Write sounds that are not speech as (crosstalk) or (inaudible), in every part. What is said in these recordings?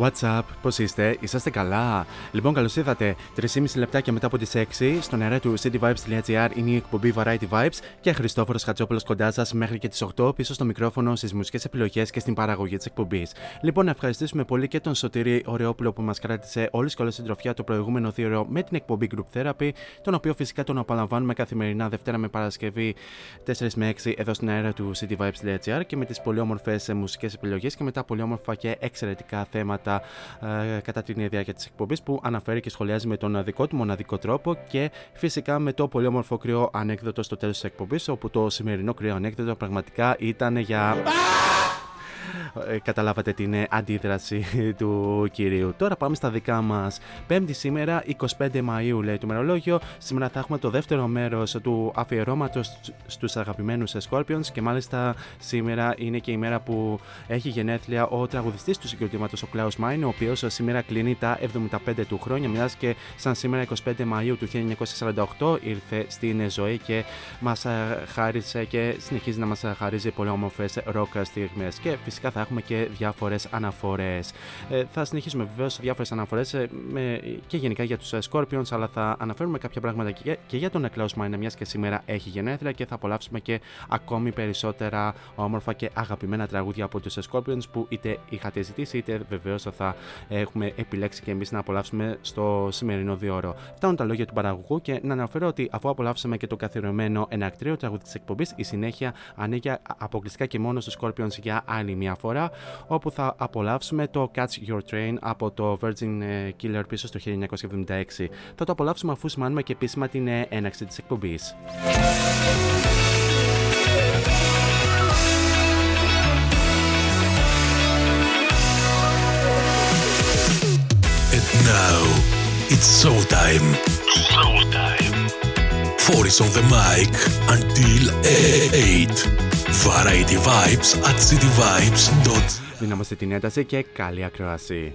What's up, πώς είστε, είσαστε καλά; Λοιπόν, καλώς ήρθατε. 3,5 λεπτάκια μετά από τις 6 στον αέρα του cityvibes.gr είναι η εκπομπή Variety Vibes και Χριστόφορος Χατζόπουλος κοντά σας μέχρι και τις 8 πίσω στο μικρόφωνο στις μουσικές επιλογές και στην παραγωγή της εκπομπής. Λοιπόν, να ευχαριστήσουμε πολύ και τον Σωτήρη Ωρεόπουλο που μας κράτησε όλη και όλη την τροφιά το προηγούμενο δύο με την εκπομπή Group Therapy, τον οποίο φυσικά τον απολαμβάνουμε καθημερινά Δευτέρα με Παρασκευή 4 με 6 εδώ στην αέρα του cityvibes.gr και με τις πολύ όμορφες μουσικές επιλογές και με τα πολύ όμορφα και εξαιρετικά θέματα ε, κατά την διάρκεια της εκπομπής που αναφέρει και σχολιάζει με τον δικό του μοναδικό τρόπο και φυσικά με το πολύ όμορφο κρυό ανέκδοτο στο τέλος της εκπομπής, όπου το σημερινό κρυό ανέκδοτο πραγματικά ήταν για. Ε, καταλάβατε την ε, αντίδραση (laughs) του κυρίου. Τώρα πάμε στα δικά μας. Πέμπτη σήμερα, 25 Μαου, λέει το μερολόγιο. Σήμερα θα έχουμε το δεύτερο μέρος του αφιερώματος στους αγαπημένους Scorpions και μάλιστα σήμερα είναι και η μέρα που έχει γενέθλια ο τραγουδιστής του συγκροτήματος, ο Klaus Meine, ο οποίος σήμερα κλείνει τα 75 του χρόνια, μιας και σαν σήμερα 25 Μαου του 1948 ήρθε στην ζωή και μας χάρισε και συνεχίζει να μας χαρίζει πολύ όμορφες ροκ στιγμές. Και φυσικά θα έχουμε και διάφορες αναφορές. Ε, θα συνεχίσουμε βεβαίως διάφορες αναφορές και γενικά για τους Scorpions, αλλά θα αναφέρουμε κάποια πράγματα και, και για τον Klaus Meine, μιας και σήμερα έχει γενέθλια και θα απολαύσουμε και ακόμη περισσότερα όμορφα και αγαπημένα τραγούδια από τους Scorpions που είτε είχατε ζητήσει, είτε βεβαίως θα έχουμε επιλέξει και εμείς να απολαύσουμε στο σημερινό διόρο. Φτάνουν τα λόγια του παραγωγού και να αναφέρω ότι αφού απολαύσαμε και το καθιερωμένο ενακτρίο τραγούδι της εκπομπής, η συνέχεια ανήκει αποκλειστικά και μόνο στους Scorpions για άλλη μια φορά, όπου θα απολαύσουμε το Catch Your Train από το Virgin Killer πίσω στο 1976. Θα το απολαύσουμε αφού σημάνουμε και επίσημα την έναξη της εκπομπής. And now it's showtime. Showtime. Foris on the mic until 8. Variety Vibes at cityvibes.com Δυναμώστε την ένταση και καλή ακρόαση.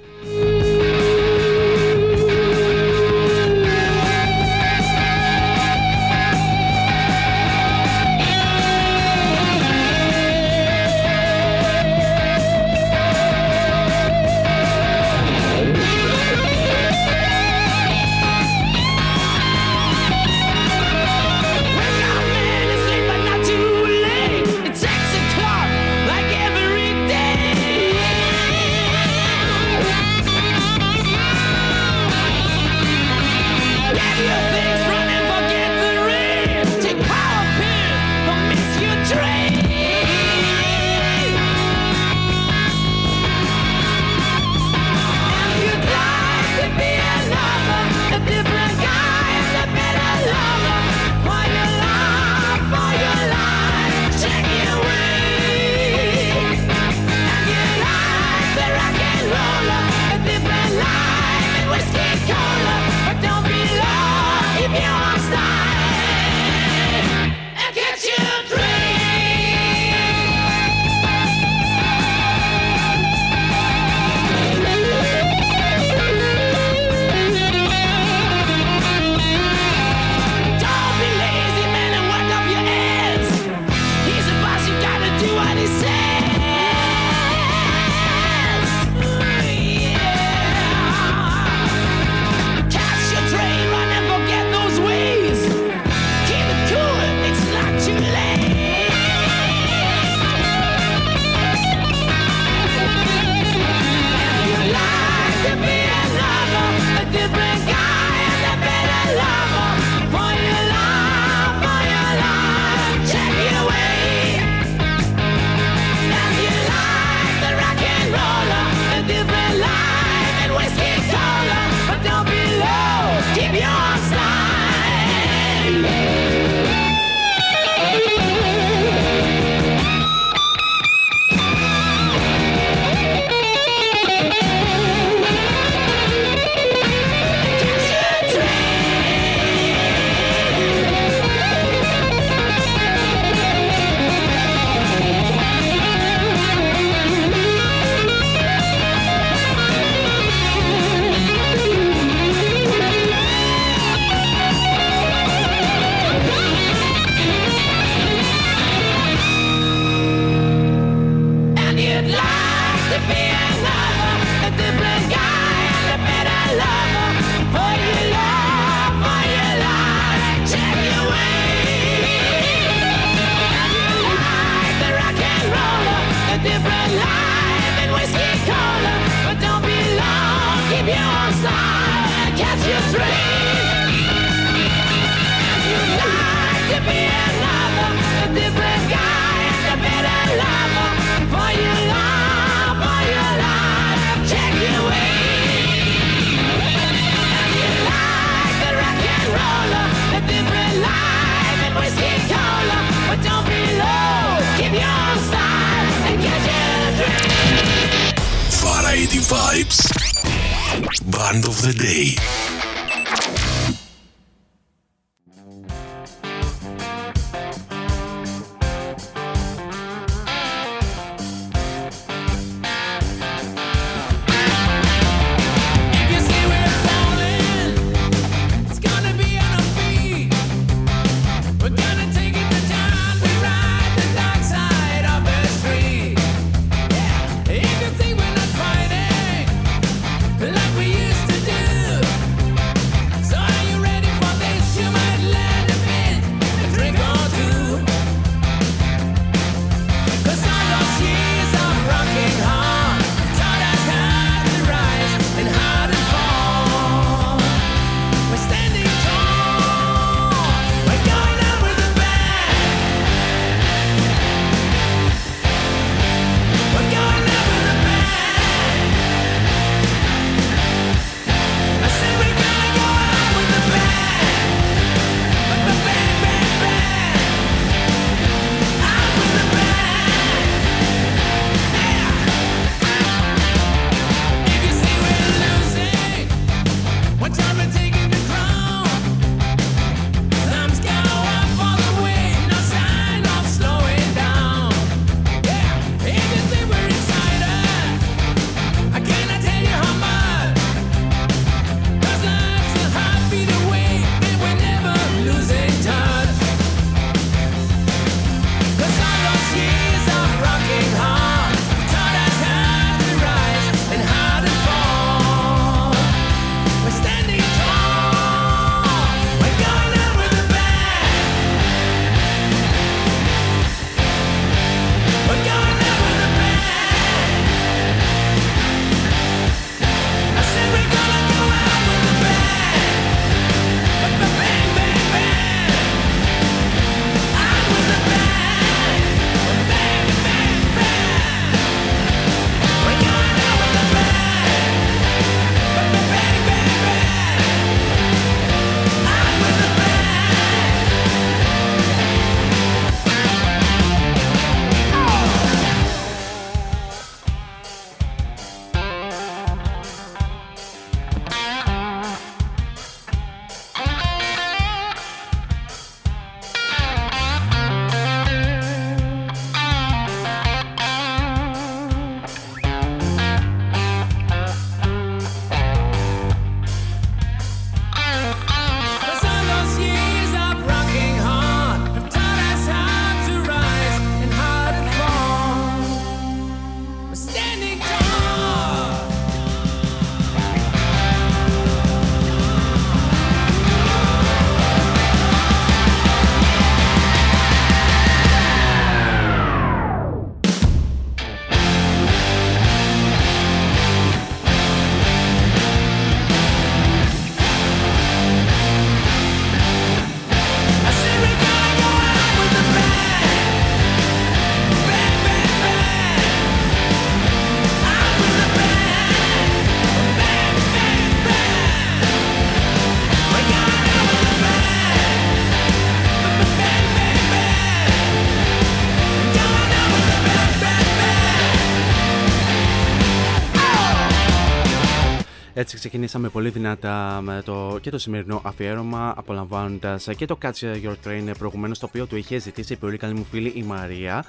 Ξεκινήσαμε πολύ δυνατά με το, και το σημερινό αφιέρωμα απολαμβάνοντας και το Catch Your Train προηγουμένως το οποίο του είχε ζητήσει η πολύ καλή μου φίλη η Μαρία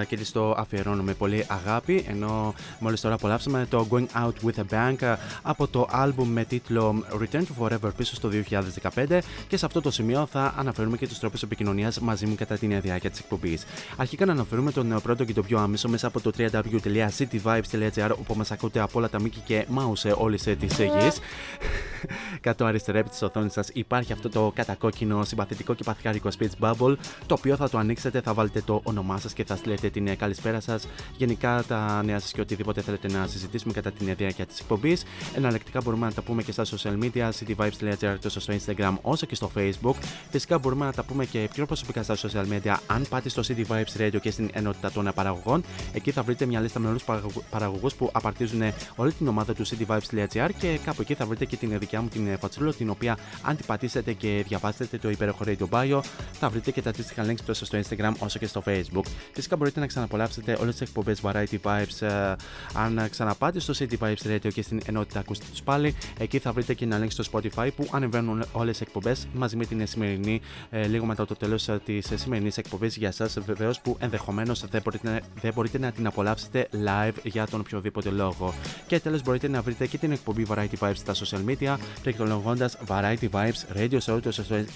ε, και της το αφιερώνω με πολύ αγάπη ενώ μόλις τώρα απολαύσαμε το Going Out with a Bank από το album με τίτλο Return to Forever πίσω στο 2015 και σε αυτό το σημείο θα αναφέρουμε και τους τρόπους επικοινωνίας μαζί μου κατά την διάρκεια της εκπομπής. Αρχικά να αναφέρουμε τον πρώτο και το πιο άμεσο μέσα από το www.cityvibes.gr όπου μας ακούτε από όλα τα μήκη και μάουσε όλη τη γη. Κάτω αριστερά επί της οθόνης σας υπάρχει αυτό το κατακόκκινο συμπαθητικό και παθιάρικο speech bubble, το οποίο θα το ανοίξετε, θα βάλετε το όνομά σας και θα στείλετε την καλησπέρα σας, γενικά τα νέα σας και οτιδήποτε θέλετε να συζητήσουμε κατά την διάρκεια της εκπομπής. Εναλλακτικά μπορούμε να τα πούμε και στα social media, cityvibes.gr τόσο στο Instagram όσο και στο Facebook. Φυσικά μπορούμε να τα πούμε και πιο προσωπικά στα social media, αν πάτε στο City Vibes Radio και στην ενότητα των παραγωγών. Εκεί θα βρείτε μια λίστα με όλους τους παραγωγούς που απαρτίζουν όλη την ομάδα του cityvibes.gr και κάπου εκεί θα βρείτε και την δικιά μου την φατσούλα, την οποία αν την πατήσετε και διαβάσετε το υπέροχο Radio Bio, θα βρείτε και τα αντίστοιχα links τόσο στο Instagram όσο και στο Facebook. Φυσικά μπορείτε να ξαναπολαύσετε όλες τις εκπομπές Variety Vibes ε, αν ξαναπάτε στο City Vibes Radio και στην ενότητα ακούστε τους πάλι. Εκεί θα βρείτε και ένα link στο Spotify που ανεβαίνουν όλες τι εκπομπές μαζί με την σημερινή, ε, λίγο μετά το τέλος ε, της σημερινής εκπομπής για εσά βεβαίως που ενδεχομένως δεν, μπορείτε, δεν μπορείτε να την απολαύσετε live για τον οποιοδήποτε λόγο. Και τέλος μπορείτε να βρείτε και την εκπομπή Variety Vibes στα social media, πληκτρολογώντας Variety Vibes Radio Show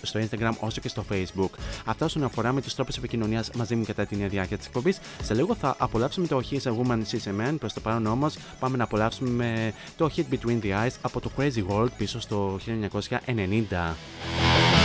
στο Instagram όσο και στο Facebook. Αυτά όσον αφορά με τους τρόπους επικοινωνίας μαζί μου κατά την διάρκεια της εκπομπής. Σε λίγο θα απολαύσουμε το He's a Woman, She's a Man. Προς το παρόν όμως πάμε να απολαύσουμε το Hit Between the Eyes από το Crazy World πίσω στο 1990.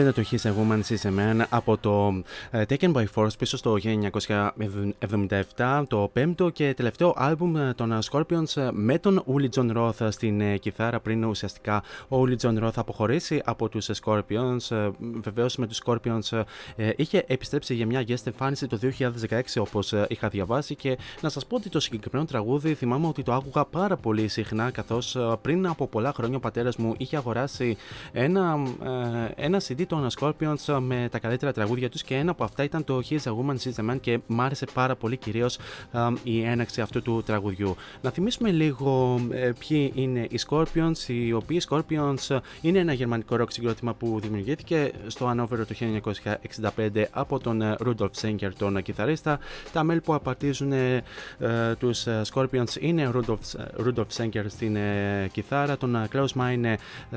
Αυτό ήταν το He's a Woman, She's a Man από το uh, Taken by Force πίσω στο 1977, το πέμπτο και τελευταίο άλμπουμ ε, των Scorpions ε, με τον Uli John Roth στην uh, κιθάρα πριν ουσιαστικά ο Uli John Roth αποχωρήσει από τους Scorpions. Uh, βεβαίως με τους Scorpions είχε επιστρέψει για μια guest εμφάνιση το 2016 όπως είχα διαβάσει και να σας πω ότι το συγκεκριμένο τραγούδι θυμάμαι ότι το άκουγα πάρα πολύ συχνά καθώς πριν από πολλά χρόνια ο πατέρας μου είχε αγοράσει ένα, ένα CD των Scorpions με τα καλύτερα τραγούδια τους και ένα από αυτά ήταν το Here's a Woman, She's a Man και μ' άρεσε πάρα πολύ κυρίως η έναξη αυτού του τραγουδιού. Να θυμίσουμε λίγο ε, ποιοι είναι οι Scorpions, οι οποίοι Scorpions είναι ένα γερμανικό ροκ συγκρότημα που δημιουργήθηκε στο Ανόβερο το 1965 από τον ε, Rudolf Schenker, τον κιθαρίστα. Τα μέλη που απαρτίζουν ε, τους Scorpions είναι Rudolf, Rudolf Schenker στην κιθάρα, τον Klaus Meine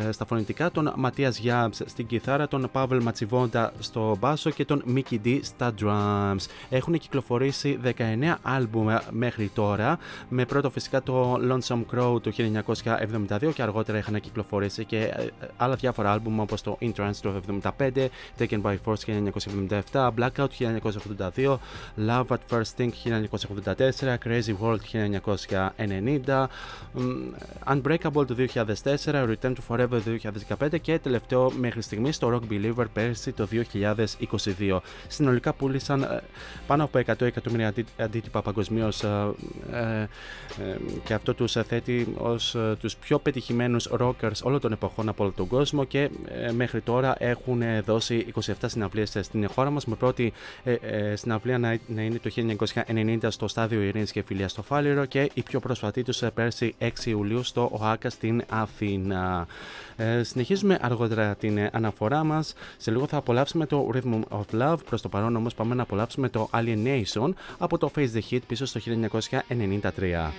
στα φωνητικά, τον Ματίας Γιάμπς στην κιθάρα, τον Παύλ Ματσιβόντα στο μπάσο και τον Mickey D στα drums. Έχουν κυκλοφορήσει 19 άλμπουμ μέχρι τώρα, με πρώτο φυσικά το Lonesome Crow το 1972 και αργότερα είχαν κυκλοφορήσει και ε, άλλα διάφορα άλμπουμ όπως το In Trance το 1975, Taken by Force 1977, Blackout 1982, Love at First Think 1984, Crazy World 1990, Unbreakable το 2004, Return to Forever το 2015 και τελευταίο μέχρι στιγμής το Rock Rock Believer πέρσι το 2022. Συνολικά πούλησαν πάνω από 100 εκατομμύρια αντίτυπα παγκοσμίως και αυτό τους θέτει ως τους πιο πετυχημένους rockers όλων των εποχών από όλο τον κόσμο και μέχρι τώρα έχουν δώσει 27 συναυλίες στην χώρα μας με πρώτη συναυλία να είναι το 1990 στο στάδιο Ειρήνης και Φιλία στο Φάληρο και η πιο πρόσφατη τους πέρσι 6 Ιουλίου στο ΟΑΚΑ στην Αθήνα. Ε, συνεχίζουμε αργότερα την αναφορά μας. Σε λίγο θα απολαύσουμε το Rhythm of Love. Προς το παρόν όμως πάμε να απολαύσουμε το Alienation από το Face the Hit πίσω στο 1993.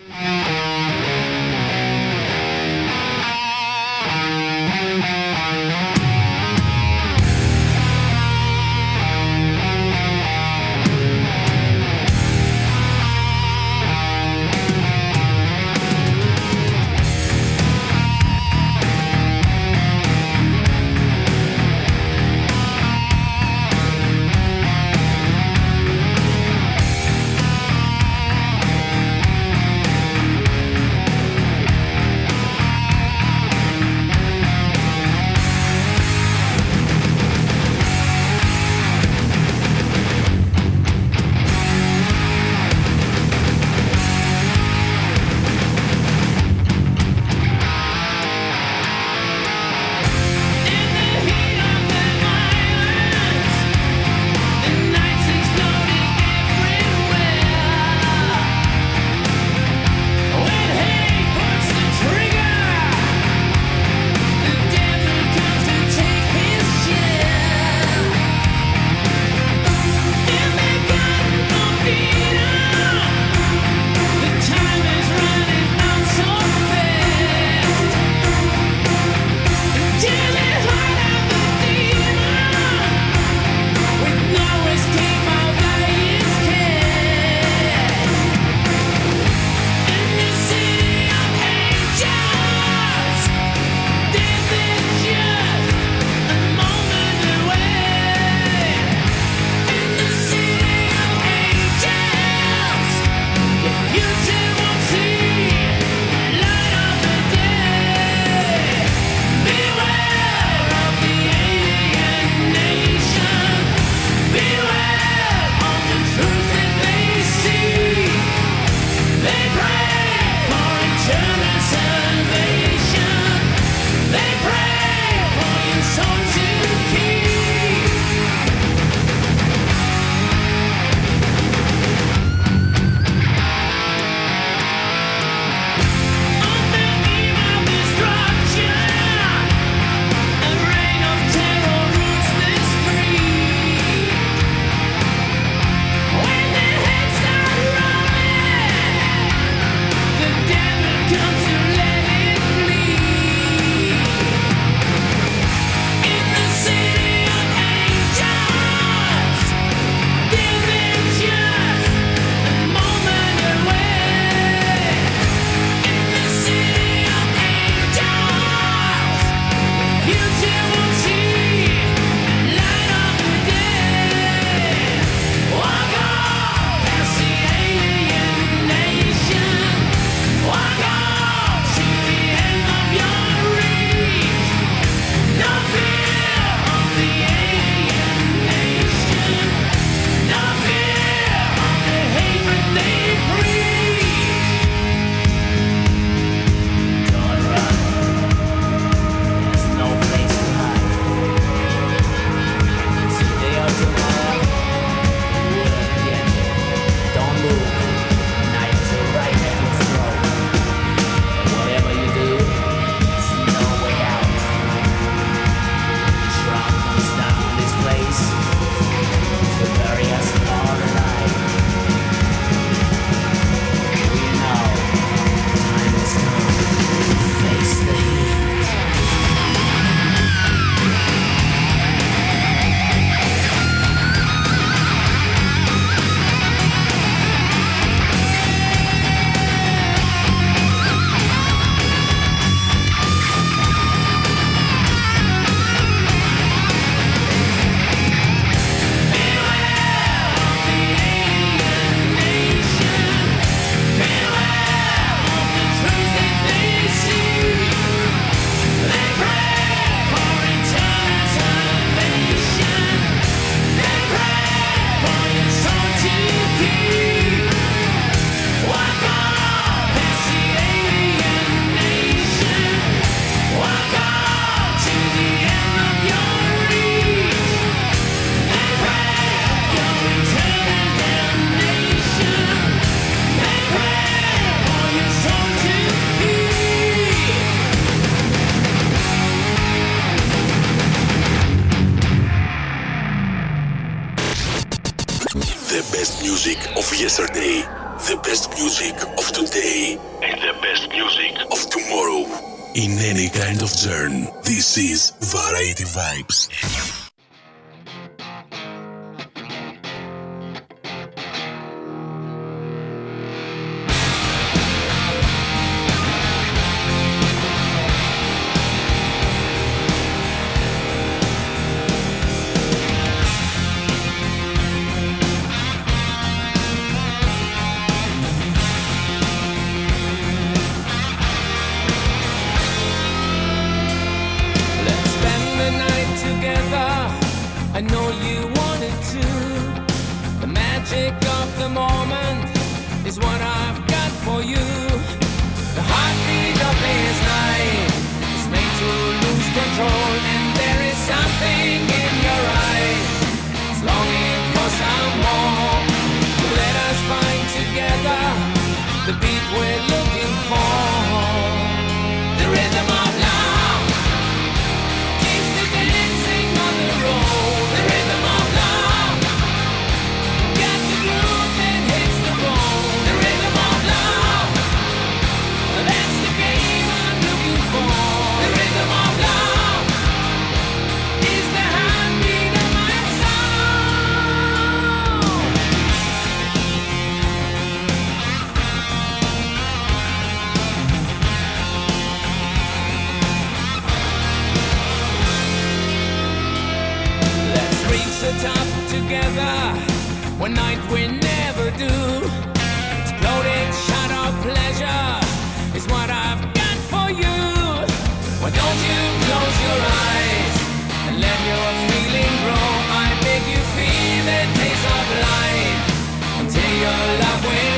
Together. One night we never do. Exploding shot of pleasure is what I've got for you. Why don't you close your eyes and let your feeling grow? I make you feel the taste of life until your love will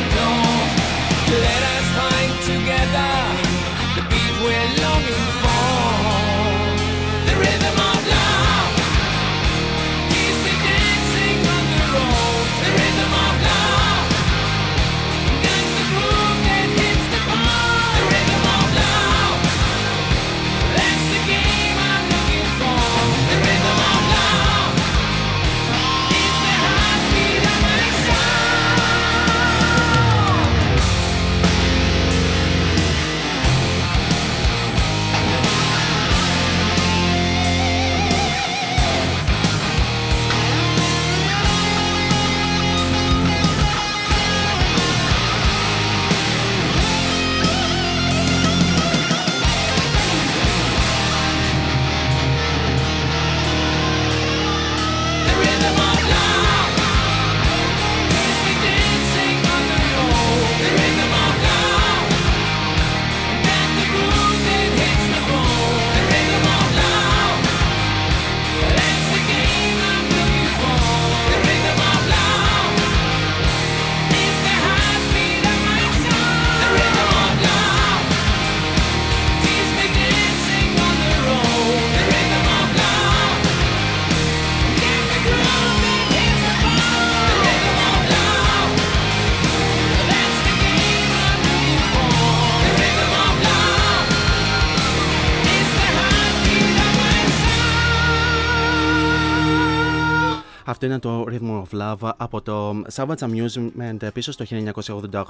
Αυτό είναι το Rhythm of Love από το Savage Amusement πίσω στο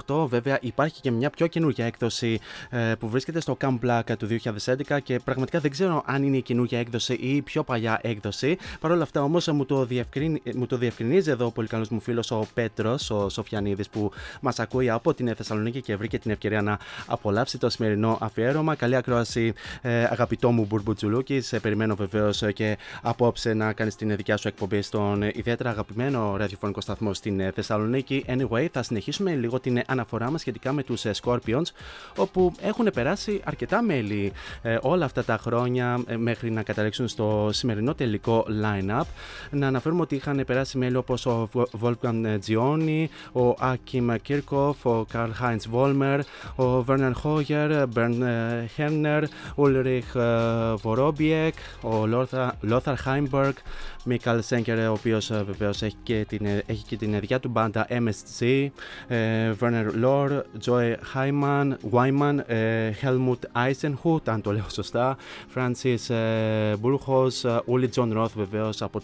1988. Βέβαια υπάρχει και μια πιο καινούργια έκδοση ε, που βρίσκεται στο Camp Black του 2011 και πραγματικά δεν ξέρω αν είναι η καινούργια έκδοση ή η πιο παλιά έκδοση. Παρ' όλα αυτά όμως μου το, διευκριν... μου το διευκρινίζει εδώ ο πολύ καλός μου φίλος ο Πέτρος, ο Σοφιανίδης που μας ακούει από την Θεσσαλονίκη και βρήκε την ευκαιρία να απολαύσει το σημερινό αφιέρωμα. Καλή ακρόαση ε, αγαπητό μου Μπουρμπουτζουλούκη. Σε περιμένω βεβαίως και απόψε να κάνεις την δικιά σου εκπομπή στον ιδιαίτερα αγαπημένο ραδιοφωνικό σταθμό στην ε, Θεσσαλονίκη. Anyway, θα συνεχίσουμε λίγο την αναφορά μας σχετικά με τους Scorpions, όπου έχουν περάσει αρκετά μέλη ε, όλα αυτά τα χρόνια ε, μέχρι να καταλήξουν στο σημερινό τελικό line-up. Να αναφέρουμε ότι είχαν περάσει μέλη όπως ο Wolfgang Gioni, ο Akim Kirchhoff, ο Karl Heinz Vollmer, ο Werner Hoyer, Bernd Herner, Ulrich Vorobiek, ο Lothar Heimberg, Μίκαλ Σέγκερ, ο οποίος οποίο βεβαίως έχει, και την, έχει και την ίδια του μπάντα MSG, Werner Lore, Joe Hyman, Wyman, Helmut Eisenhut, αν το λέω σωστά, Francis Burgos, Uli John Roth βεβαίως από,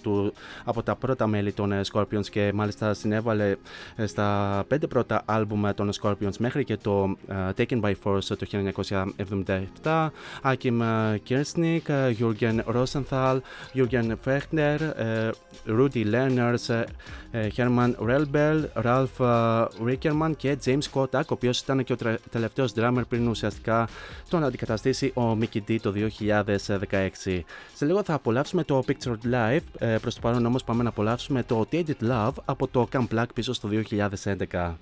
από τα πρώτα μέλη των Scorpions και μάλιστα συνέβαλε στα πέντε πρώτα άλμπουμ των Scorpions μέχρι και το Taken by Force το 1977, Akim Kirsnik, Jürgen Rosenthal, Jürgen Fechner, Rudy Lerners, Herman Relbel, Ralph Rickerman και James Kotak, ο οποίος ήταν και ο τελευταίος drummer πριν ουσιαστικά τον αντικαταστήσει ο Mickey D το 2016. Σε λίγο θα απολαύσουμε το Pictured Live, προς το παρόν όμως πάμε να απολαύσουμε το Tainted Love από το Camp Black πίσω στο 2011.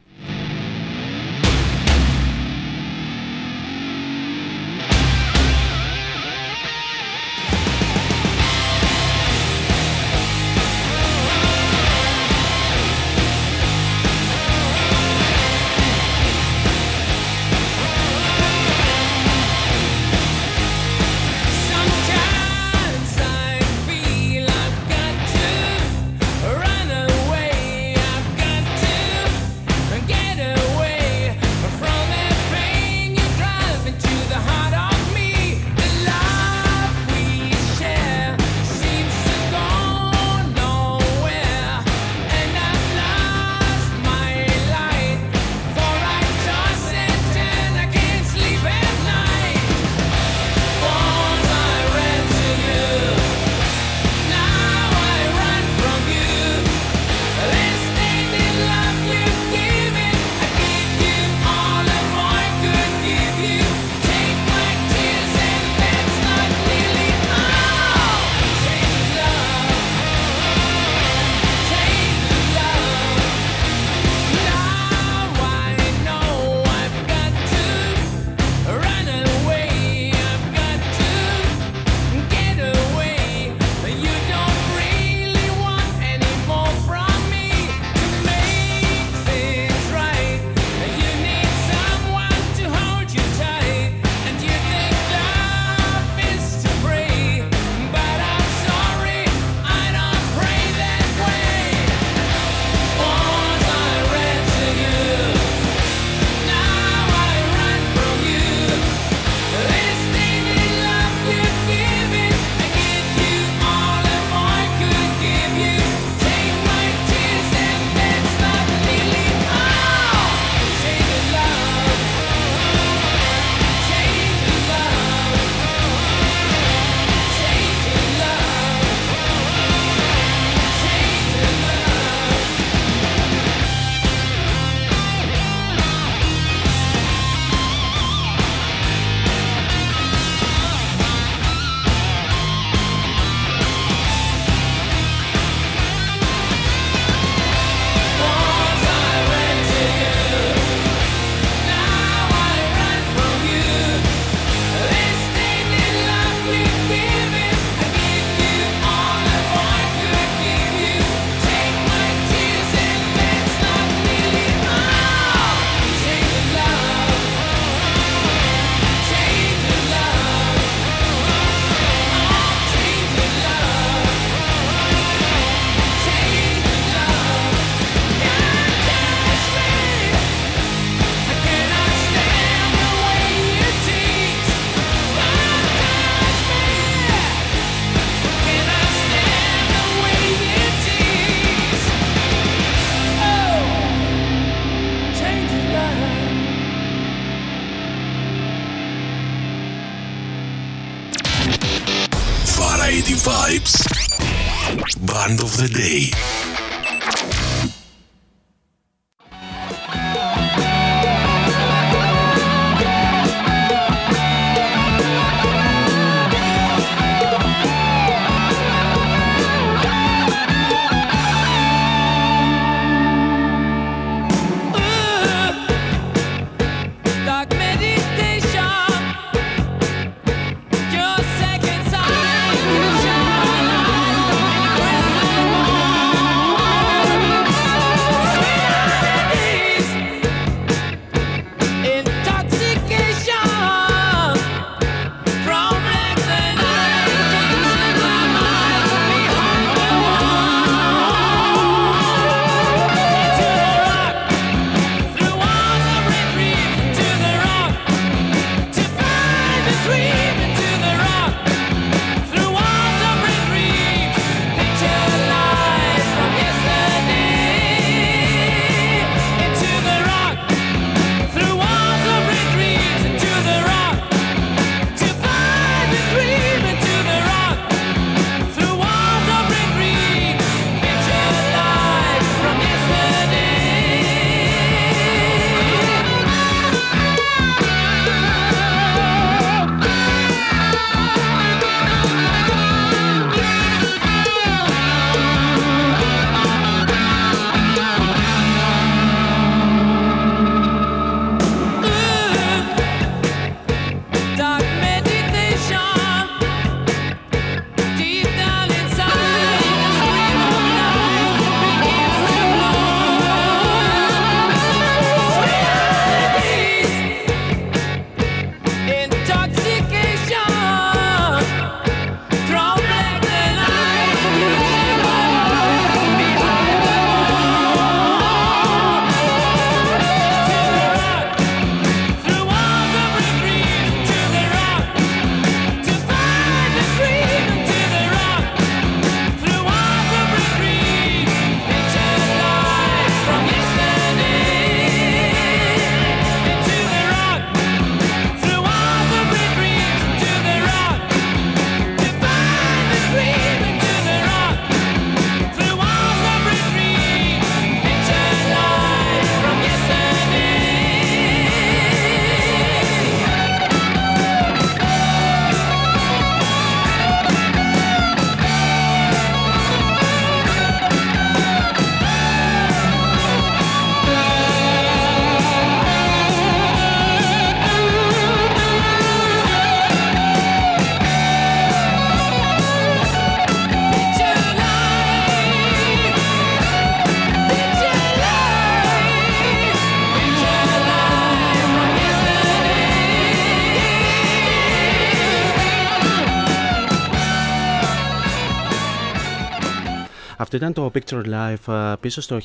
Αυτό ήταν το Picture Life ε, πίσω στο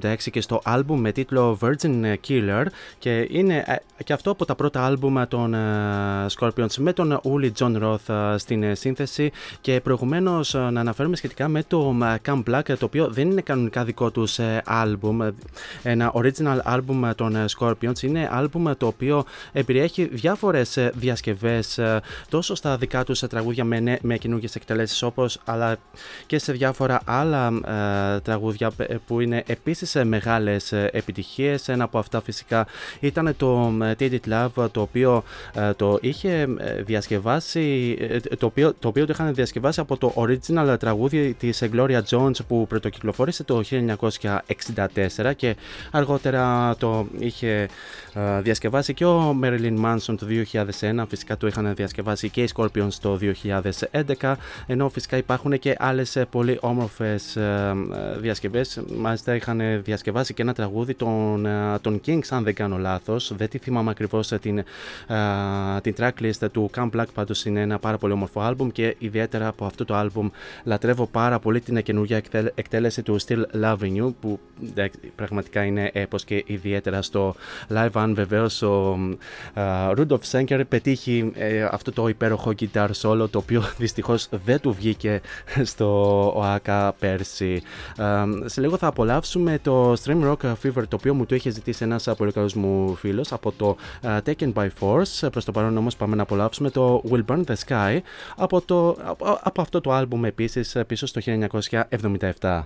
1976 και στο άλμπουμ με τίτλο Virgin Killer. Και είναι ε, και αυτό από τα πρώτα άλμπουμ των ε, Scorpions με τον Uli John Roth στην σύνθεση. Και προηγουμένως να αναφέρουμε σχετικά με το Camp Black το οποίο δεν είναι κανονικά δικό τους άλμπουμ. Ένα original άλμπουμ των Scorpions είναι άλμπουμ το οποίο περιέχει διάφορες διασκευές τόσο στα δικά τους τραγούδια με, με καινούργιες εκτελέσεις όπως αλλά και σε διάφορα άλλα ε, τραγούδια που είναι επίσης ε, μεγάλες ε, επιτυχίες. Ένα από αυτά φυσικά ήταν το Take It Love το οποίο το είχε διασκευάσει το οποίο, το οποίο το είχαν διασκευάσει από το original τραγούδι της Gloria Jones που πρωτοκυκλοφόρησε το 1964 και αργότερα το είχε διασκευάσει και ο Marilyn Manson το 2001 φυσικά το είχαν διασκευάσει και οι Scorpions το 2011 ενώ φυσικά υπάρχουν και άλλες πολύ όμορφες ε, διασκευές. Μάλιστα είχαν διασκευάσει και ένα τραγούδι των, ε, των Kings, αν δεν κάνω λάθος. Δεν τη θυμάμαι ακριβώς την, ε, την tracklist του Camp Black, πάντως είναι ένα πάρα πολύ όμορφο άλμπουμ και ιδιαίτερα από αυτό το άλμπουμ λατρεύω πάρα πολύ την καινούργια εκτέλεση του Still Loving You που πραγματικά είναι έπος και ιδιαίτερα στο live αν βεβαίως ο Rudolf Senker πετύχει αυτό το υπέροχο guitar solo το οποίο δυστυχώς δεν του βγήκε στο ΟΑΚΑ πέρσι. σε λίγο θα απολαύσουμε το Stream Rock Fever το οποίο μου το είχε ζητήσει ένας πολύ καλός μου φίλος από το Taken by Force. Προς το παρόν όμως πάμε να απολαύσουμε το Will Burn the Sky από, το, από, από αυτό το άλμπουμ επίσης πίσω στο 1977.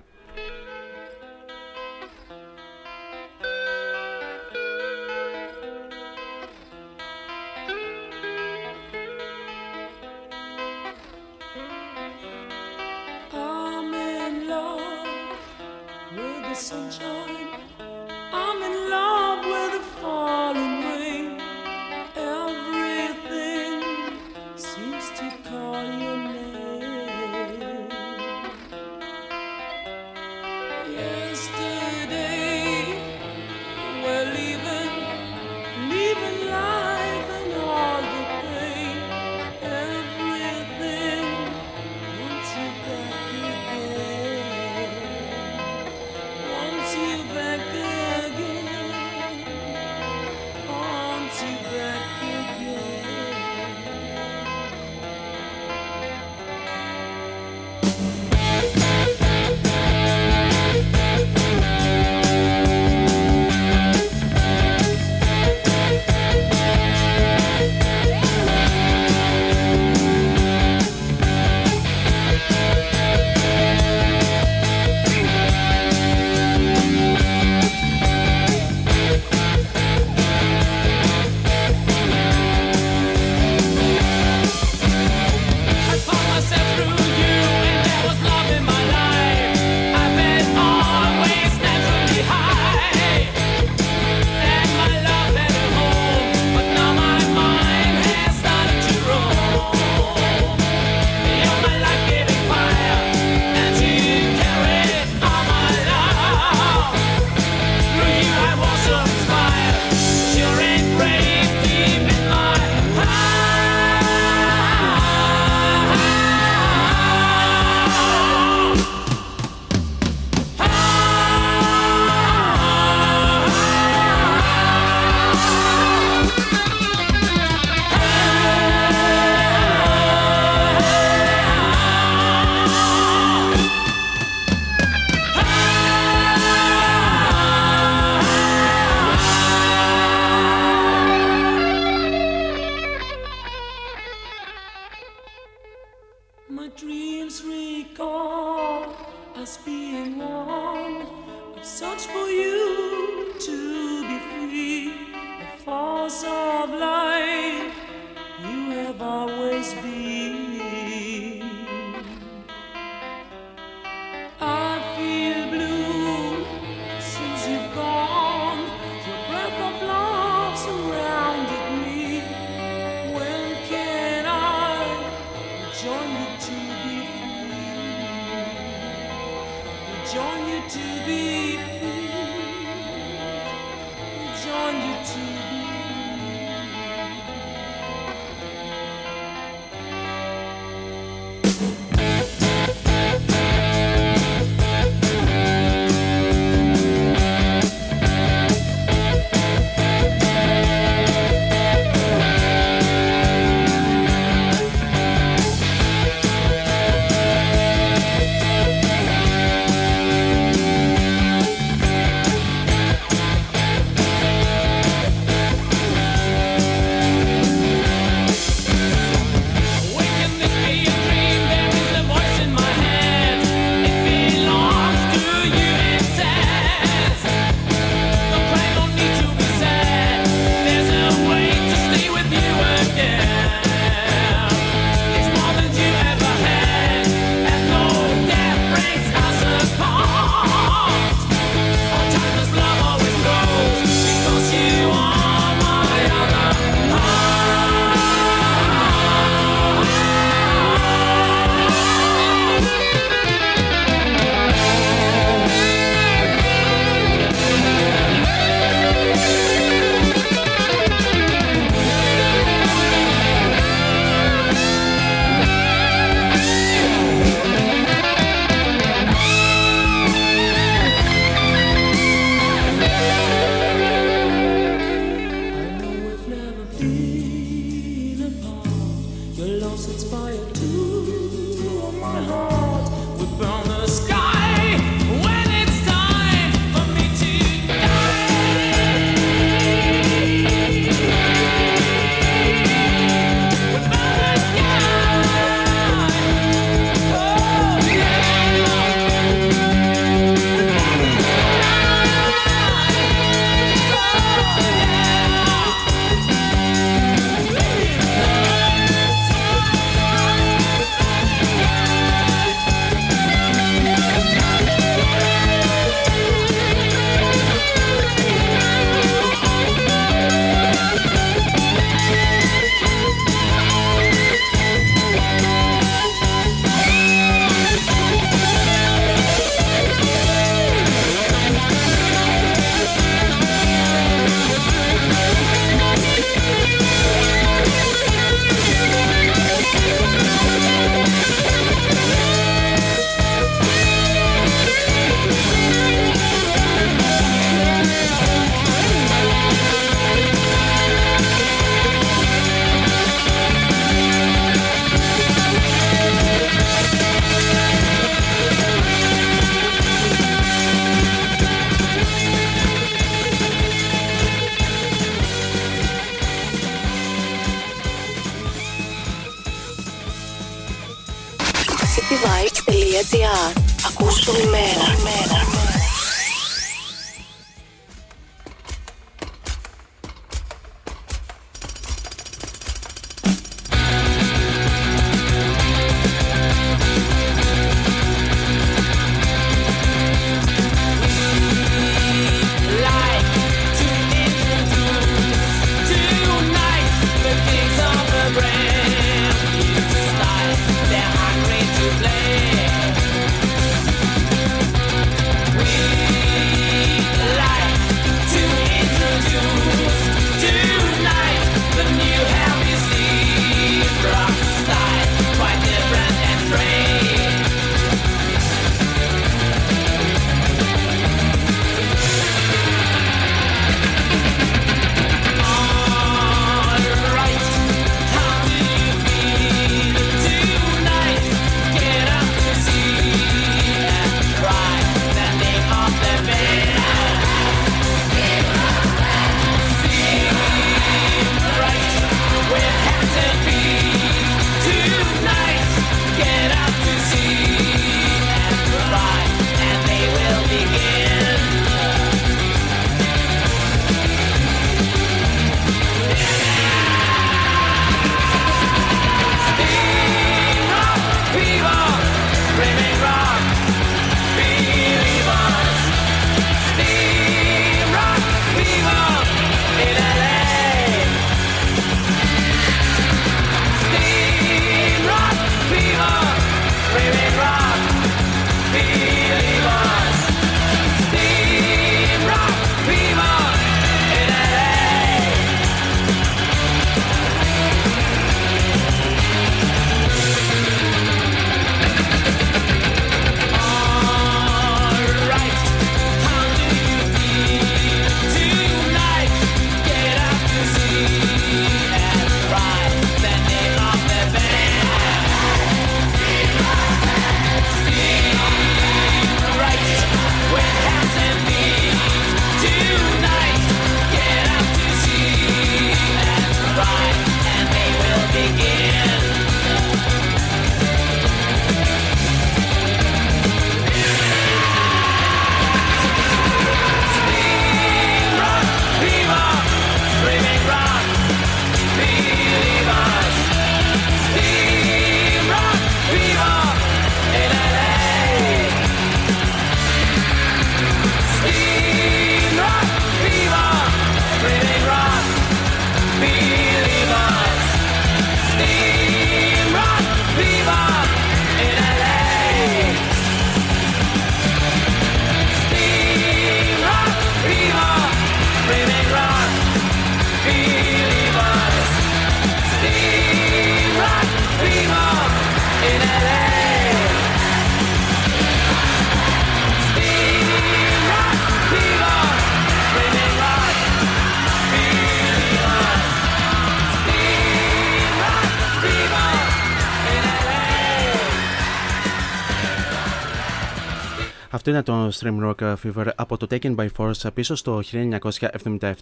Αυτό είναι το Stream Rock Fever από το Taken by Force πίσω στο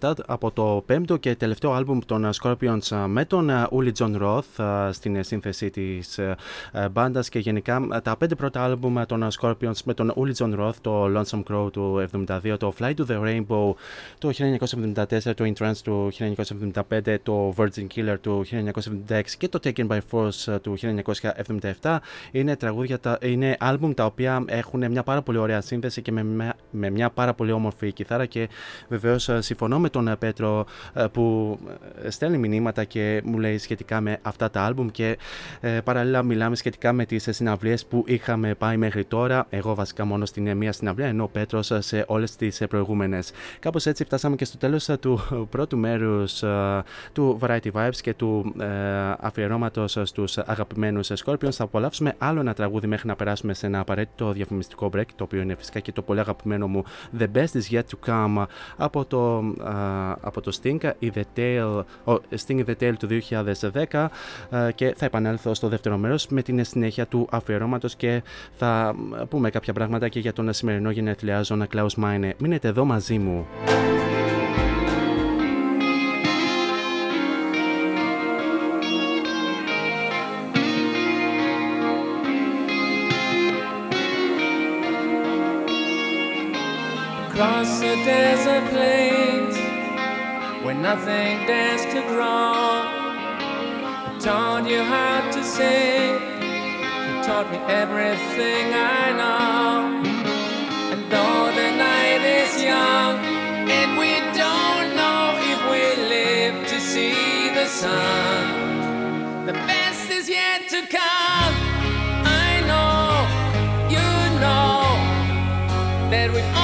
1977 από το πέμπτο και τελευταίο άλμπουμ των Scorpions με τον Uli John Roth στην σύνθεση της μπάντας και γενικά τα πέντε πρώτα άλμπουμ των Scorpions με τον Uli John Roth το Lonesome Crow του 1972, το Fly to the Rainbow το 1974, το In Trance του 1975, το Virgin Killer του 1976 και το Taken by Force του 1977 είναι τραγούδια, είναι άλμπουμ τα οποία έχουν μια πάρα πολύ ωραία ωραία σύνθεση και με, με μια πάρα πολύ όμορφη κιθάρα και βεβαίως ε, συμφωνώ με τον ε, Πέτρο ε, που στέλνει μηνύματα και μου λέει σχετικά με αυτά τα άλμπουμ και ε, παράλληλα μιλάμε σχετικά με τις συναυλίες που είχαμε πάει μέχρι τώρα. Εγώ βασικά μόνο στην μία συναυλία ενώ ο Πέτρος σε όλες τις προηγούμενες. Κάπως έτσι φτάσαμε και στο τέλος του πρώτου μέρους του Variety Vibes και του ε, αφιερώματος στους αγαπημένους Scorpions. Θα απολαύσουμε άλλο ένα τραγούδι μέχρι να περάσουμε σε ένα απαραίτητο διαφημιστικό break το οποίο είναι φυσικά και το πολύ αγαπημένο μου The Best Is Yet To Come από το, από το Sting, η The Tale, oh, Sting The Tale του 2010 και θα επανέλθω στο δεύτερο μέρος με την συνέχεια του αφιερώματος και θα πούμε κάποια πράγματα και για τον σημερινό γενεθλιάζον Klaus Meine. Μείνετε εδώ μαζί μου. desert plains where nothing dares to grow. He taught you how to sing, he taught me everything I know. And though the night is young, and we don't know if we live to see the sun, the best is yet to come. I know, you know, that we.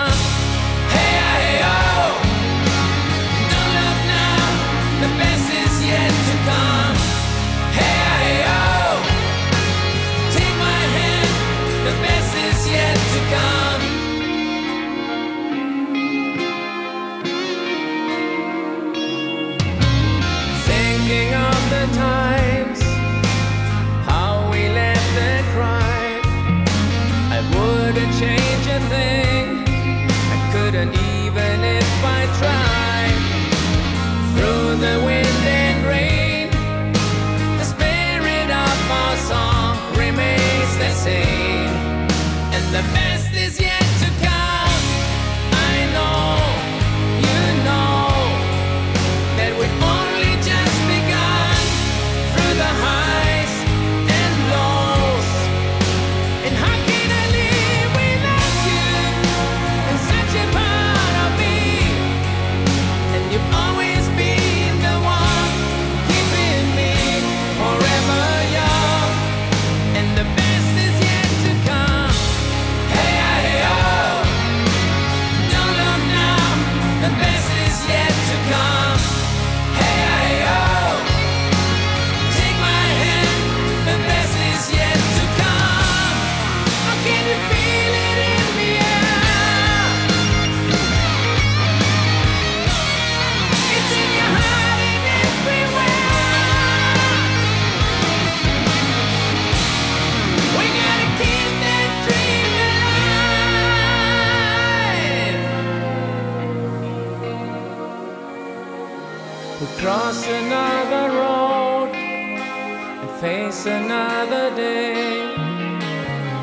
it's another day.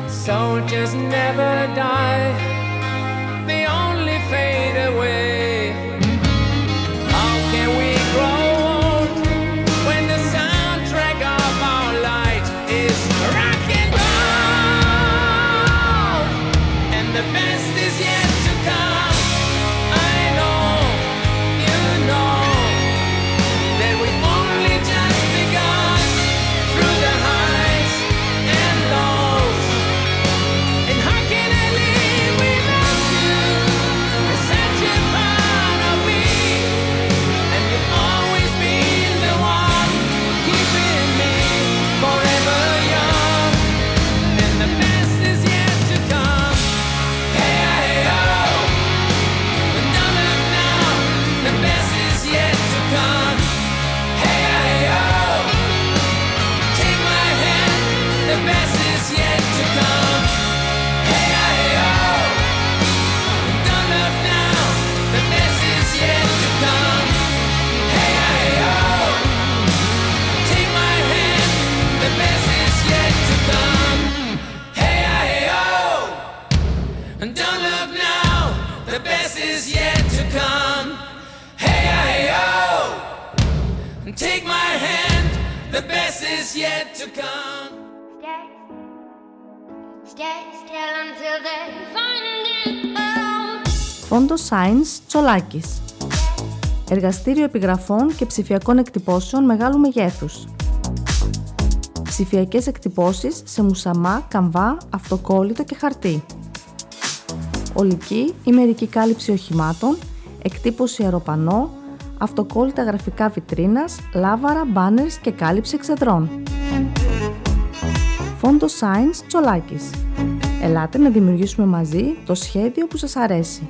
Soldiers never die. Εργαστήριο επιγραφών και ψηφιακών εκτυπώσεων μεγάλου μεγέθους. ψηφιακές εκτυπώσεις σε μουσαμά, καμβά, αυτοκόλλητο και χαρτί. Ολική ή μερική κάλυψη οχημάτων, εκτύπωση αεροπανό, αυτοκόλλητα γραφικά βιτρίνας, λάβαρα, μπάνερς και κάλυψη εξεδρών. Φόντο Science Τσολάκης. Ελάτε να δημιουργήσουμε μαζί το σχέδιο που σας αρέσει.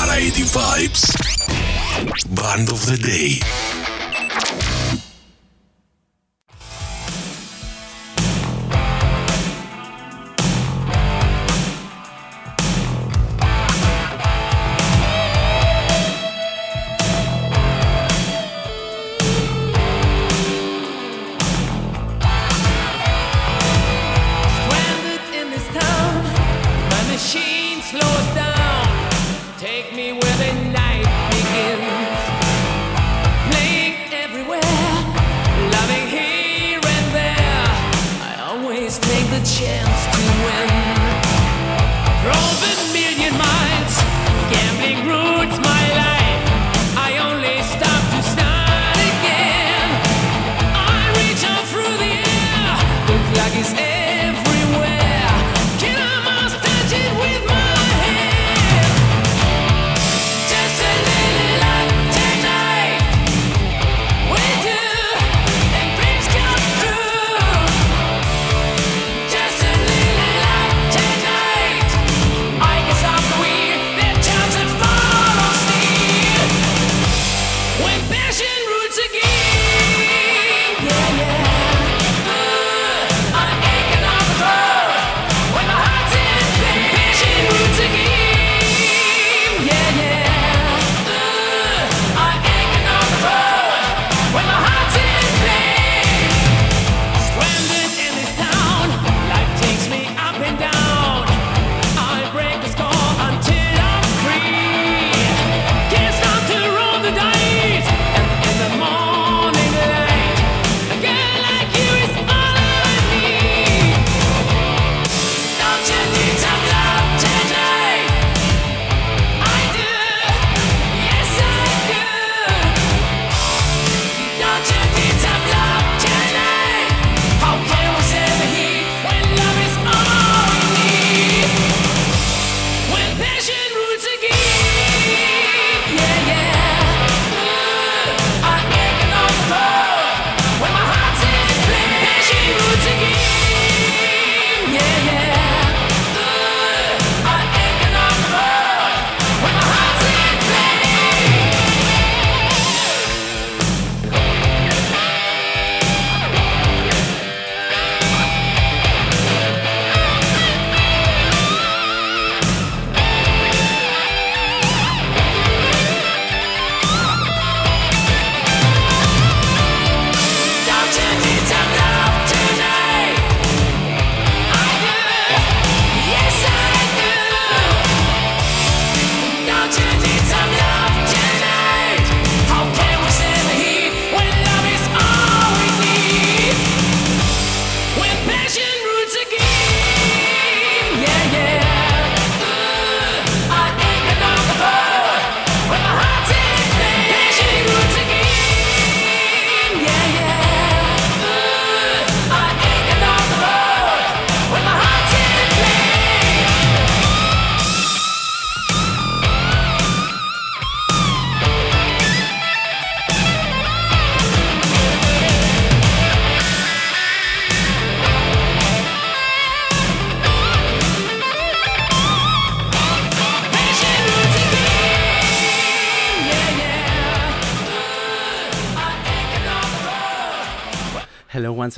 Variety Vibes. Band of the Day.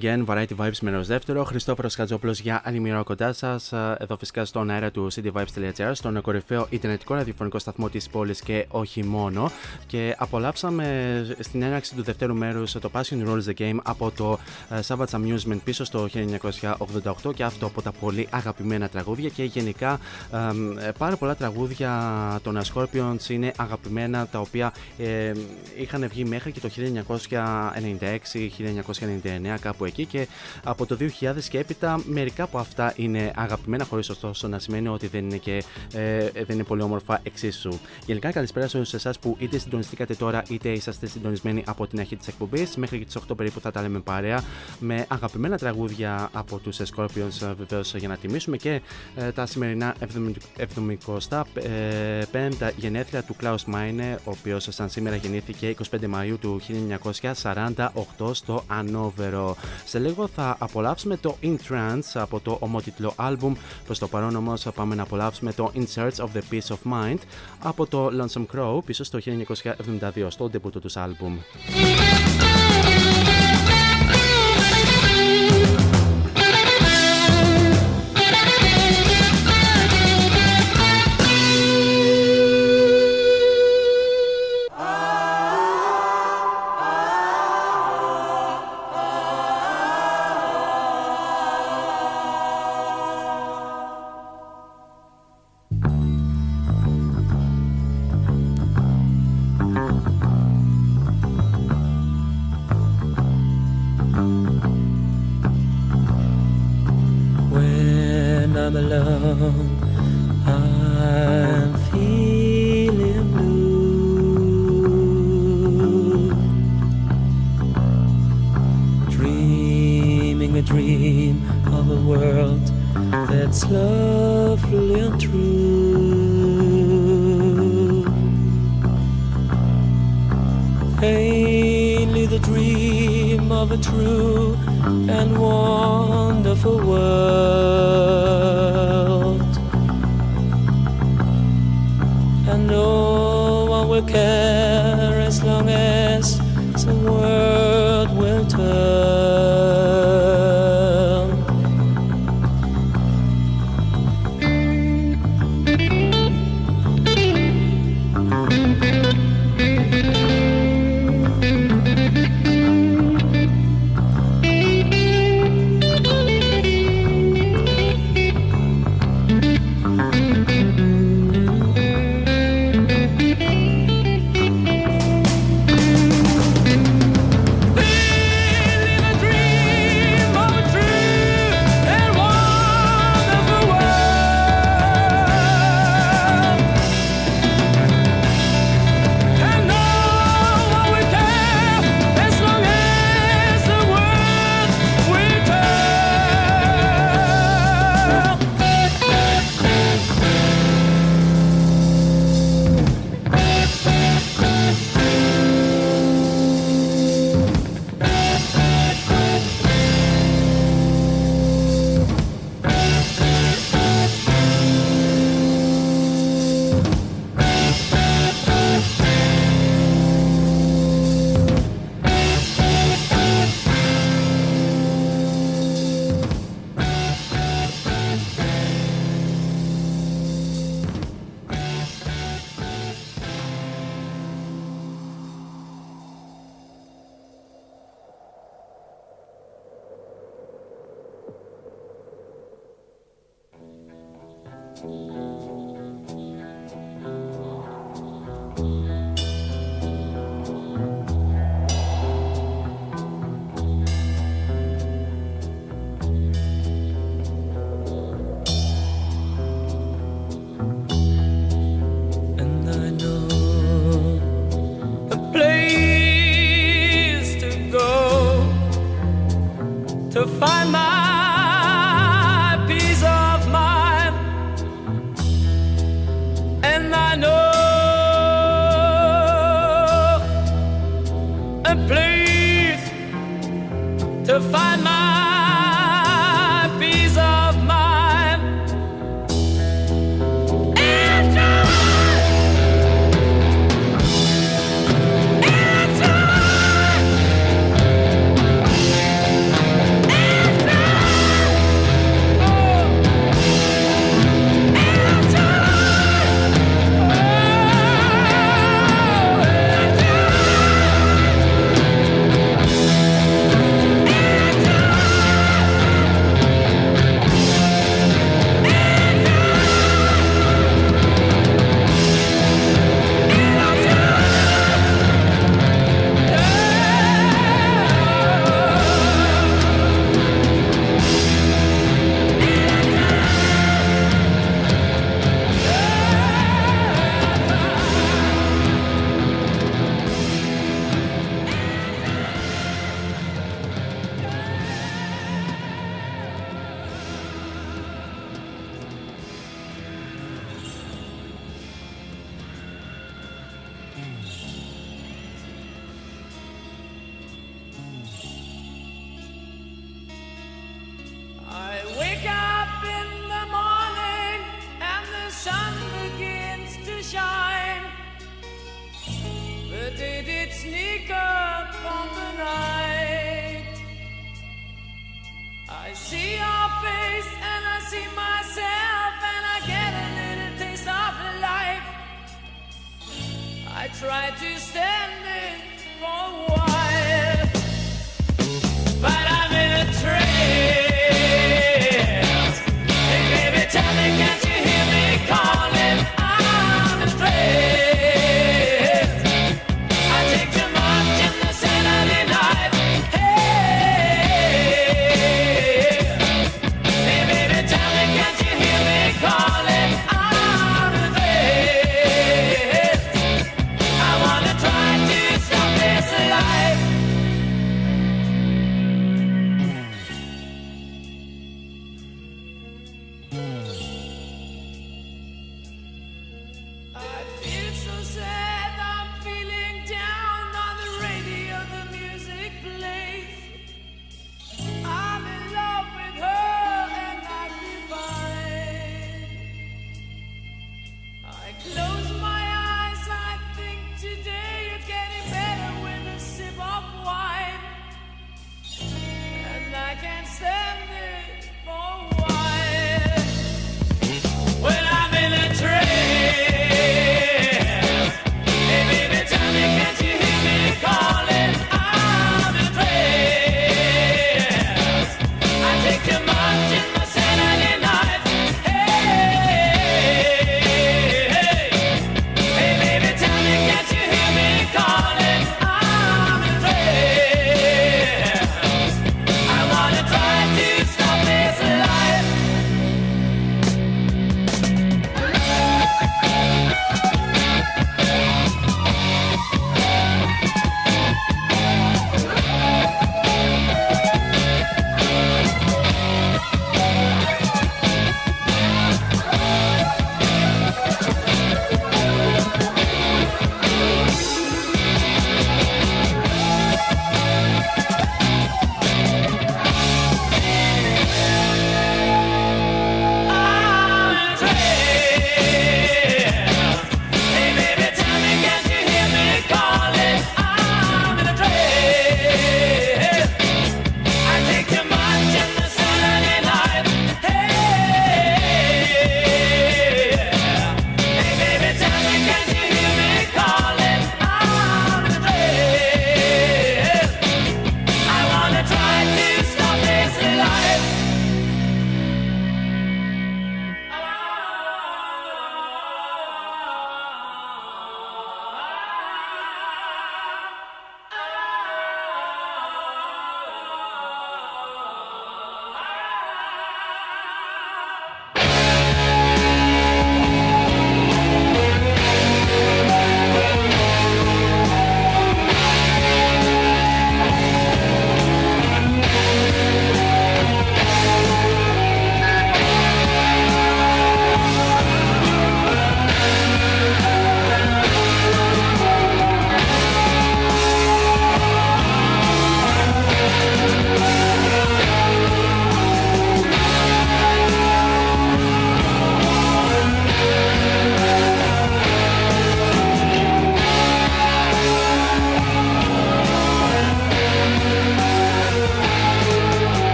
Again, Variety Vibes με ενός δεύτερο. Χριστόφερο Κατζόπουλο για άλλη μια κοντά σας. Ε, εδώ φυσικά στον αέρα του cityvibes.gr, στον κορυφαίο Ιντερνετικό ραδιοφωνικό σταθμό της πόλης και όχι μόνο. Και απολαύσαμε στην έναρξη του δευτέρου μέρους το Passion Rules the Game από το ε, Savage Amusement πίσω στο 1988 και αυτό από τα πολύ αγαπημένα τραγούδια και γενικά ε, πάρα πολλά τραγούδια των Scorpions είναι αγαπημένα τα οποία είχαν βγει μέχρι και το 1996-1999 κάπου εκεί και από το 2000 και έπειτα μερικά από αυτά είναι αγαπημένα χωρίς ωστόσο να σημαίνει ότι δεν είναι, και, ε, δεν είναι πολύ όμορφα εξίσου. Γενικά καλησπέρα σε όλους εσάς που είτε συντονιστήκατε τώρα είτε είσαστε συντονισμένοι από την αρχή της εκπομπής μέχρι και τις 8 περίπου θα τα λέμε παρέα με αγαπημένα τραγούδια από τους Scorpions ε, βεβαίως για να τιμήσουμε και ε, τα σημερινά 75 ε, γενέθλια του Klaus Meine ο οποίος σαν σήμερα γεννήθηκε 25 Μαΐου του 1948 στο Ανόβερο. Σε λίγο θα απολαύσουμε το In Trance από το ομότιτλο album προς το παρόν όμως πάμε να απολαύσουμε το In Search of the Peace of Mind από το Lonesome Crow πίσω στο 1972 στο debut του album. I'm alone.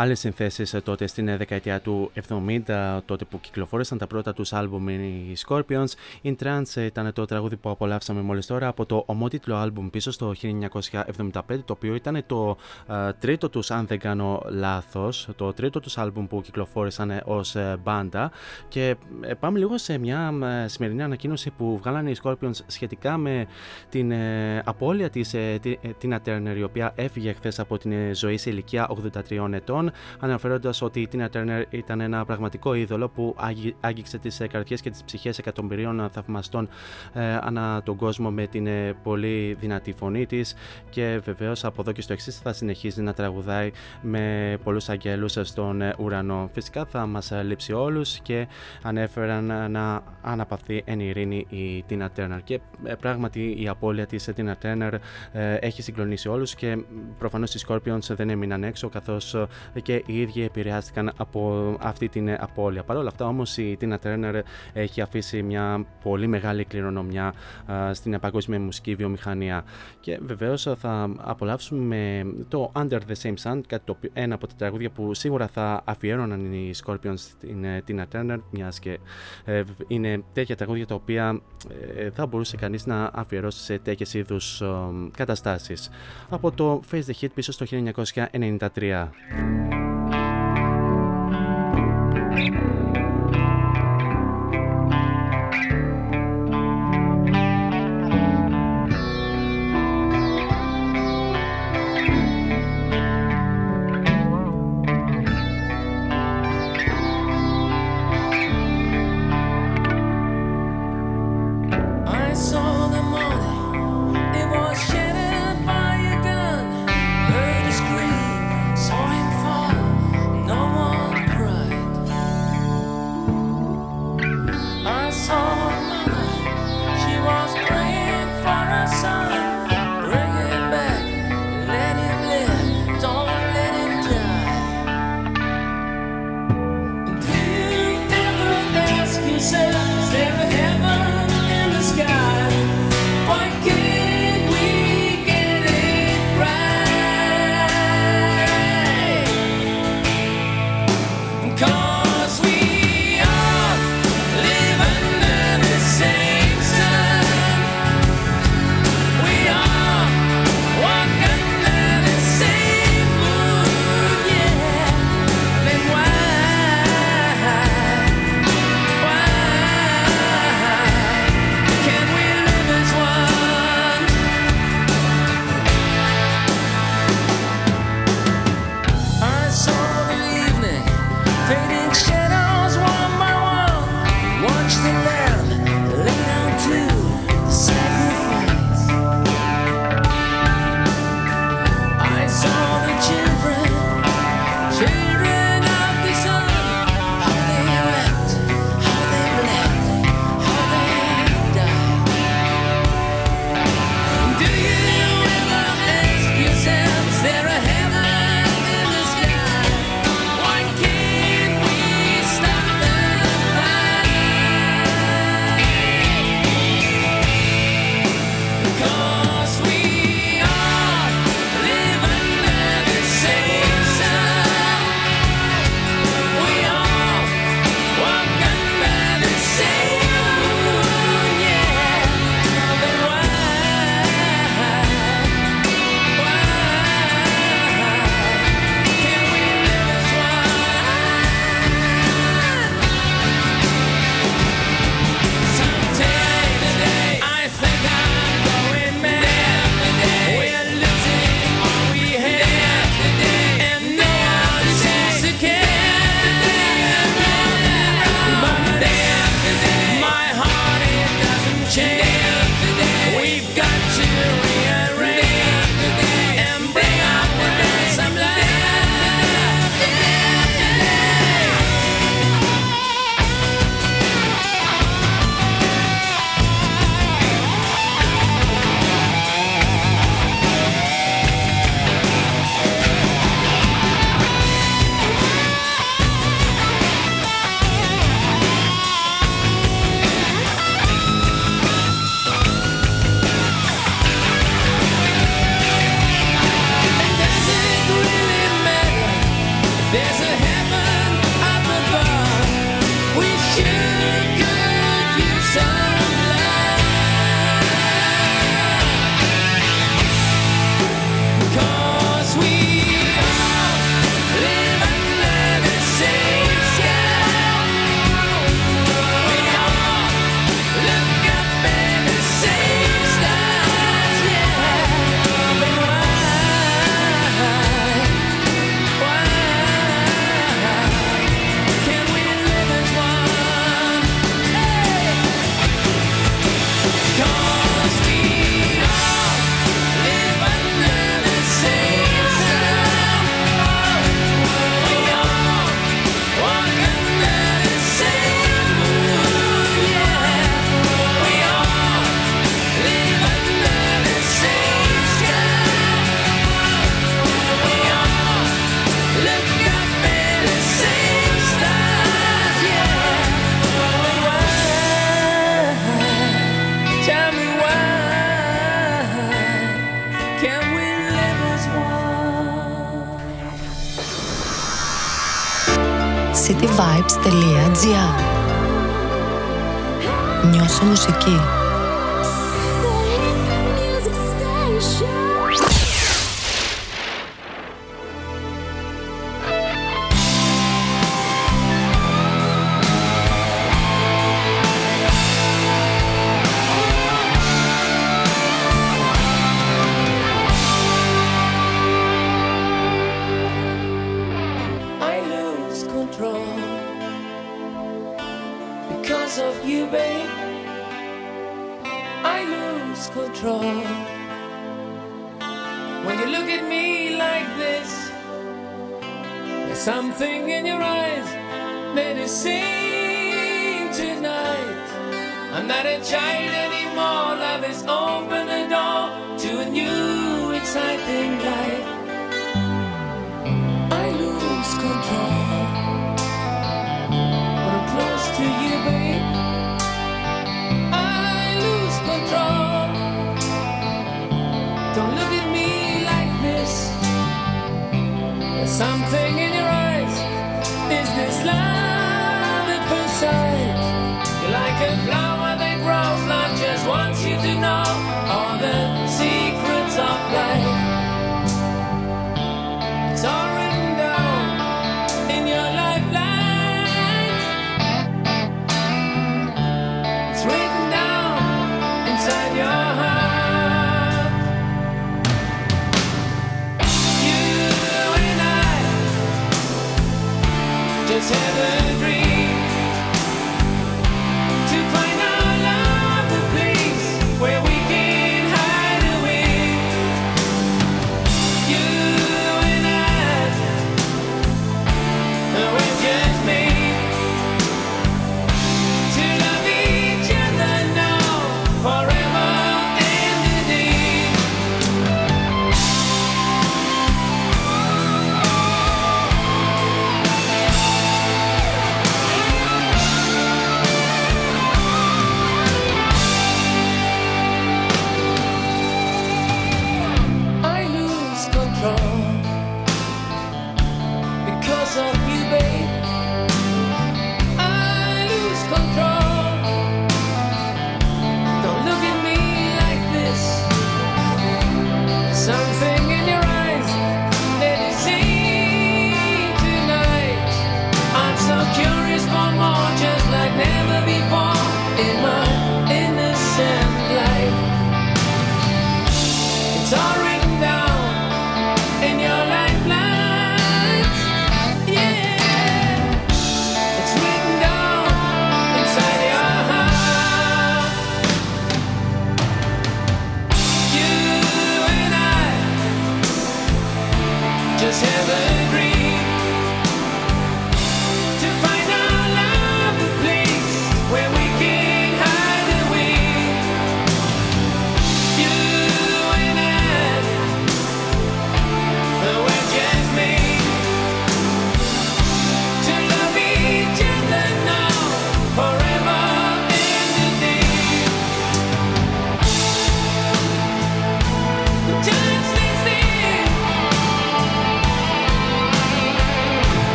Άλλες συνθέσεις τότε στην δεκαετία του 70, τότε που κυκλοφόρησαν τα πρώτα τους άλμπουμ οι Scorpions. In Trance ήταν το τραγούδι που απολαύσαμε μόλις τώρα από το ομότιτλο άλμπουμ πίσω στο 1975, το οποίο ήταν το ε, τρίτο τους, αν δεν κάνω λάθος, το τρίτο τους άλμπουμ που κυκλοφόρησαν ως μπάντα. Και ε, πάμε λίγο σε μια ε, σημερινή ανακοίνωση που βγάλανε οι Scorpions σχετικά με την ε, απώλεια της Tina Turner, η οποία έφυγε χθες από την ε, ζωή σε ηλικία 83 ετών αναφέροντας ότι η Tina Turner ήταν ένα πραγματικό είδωλο που άγγι- άγγιξε τις καρδιές και τις ψυχές εκατομμυρίων θαυμαστών ε, ανά τον κόσμο με την ε, πολύ δυνατή φωνή της και βεβαίως από εδώ και στο εξής θα συνεχίζει να τραγουδάει με πολλούς αγγέλους στον ε, ουρανό. Φυσικά θα μας λείψει όλους και ανέφεραν ε, να αναπαυθεί εν ειρήνη η Tina Turner. Και ε, πράγματι η απώλεια της Tina Turner ε, έχει συγκλονίσει όλους και προφανώς οι Scorpions δεν έμειναν έξω καθώς και οι ίδιοι επηρεάστηκαν από αυτή την απώλεια. Παρ' όλα αυτά όμως η Tina Turner έχει αφήσει μια πολύ μεγάλη κληρονομιά στην παγκόσμια μουσική βιομηχανία. Και βεβαίως θα απολαύσουμε το Under the Same Sun, ένα από τα τραγούδια που σίγουρα θα αφιέρωναν οι Scorpions στην ε, Tina Turner, μιας και ε, είναι τέτοια τραγούδια τα οποία ε, θα μπορούσε κανείς να αφιερώσει σε τέτοιες είδους καταστάσεις. Από το Face the Hit πίσω στο 1993. Bye.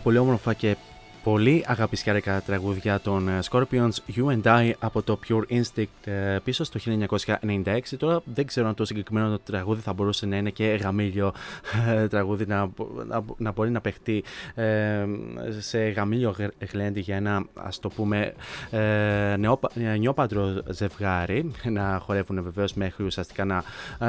Πολύ όμορφα και πολύ αγαπησιάρικα τραγούδια των ε, Scorpions You and I από το Pure Instinct ε, πίσω στο 1996 τώρα δεν ξέρω αν το συγκεκριμένο τραγούδι θα μπορούσε να είναι και γαμήλιο ε, τραγούδι να, να, να μπορεί να παιχτεί σε γαμήλιο γλέντι για ένα ας το πούμε ε, νεόπαντρο ζευγάρι να χορεύουν βεβαίως μέχρι ουσιαστικά να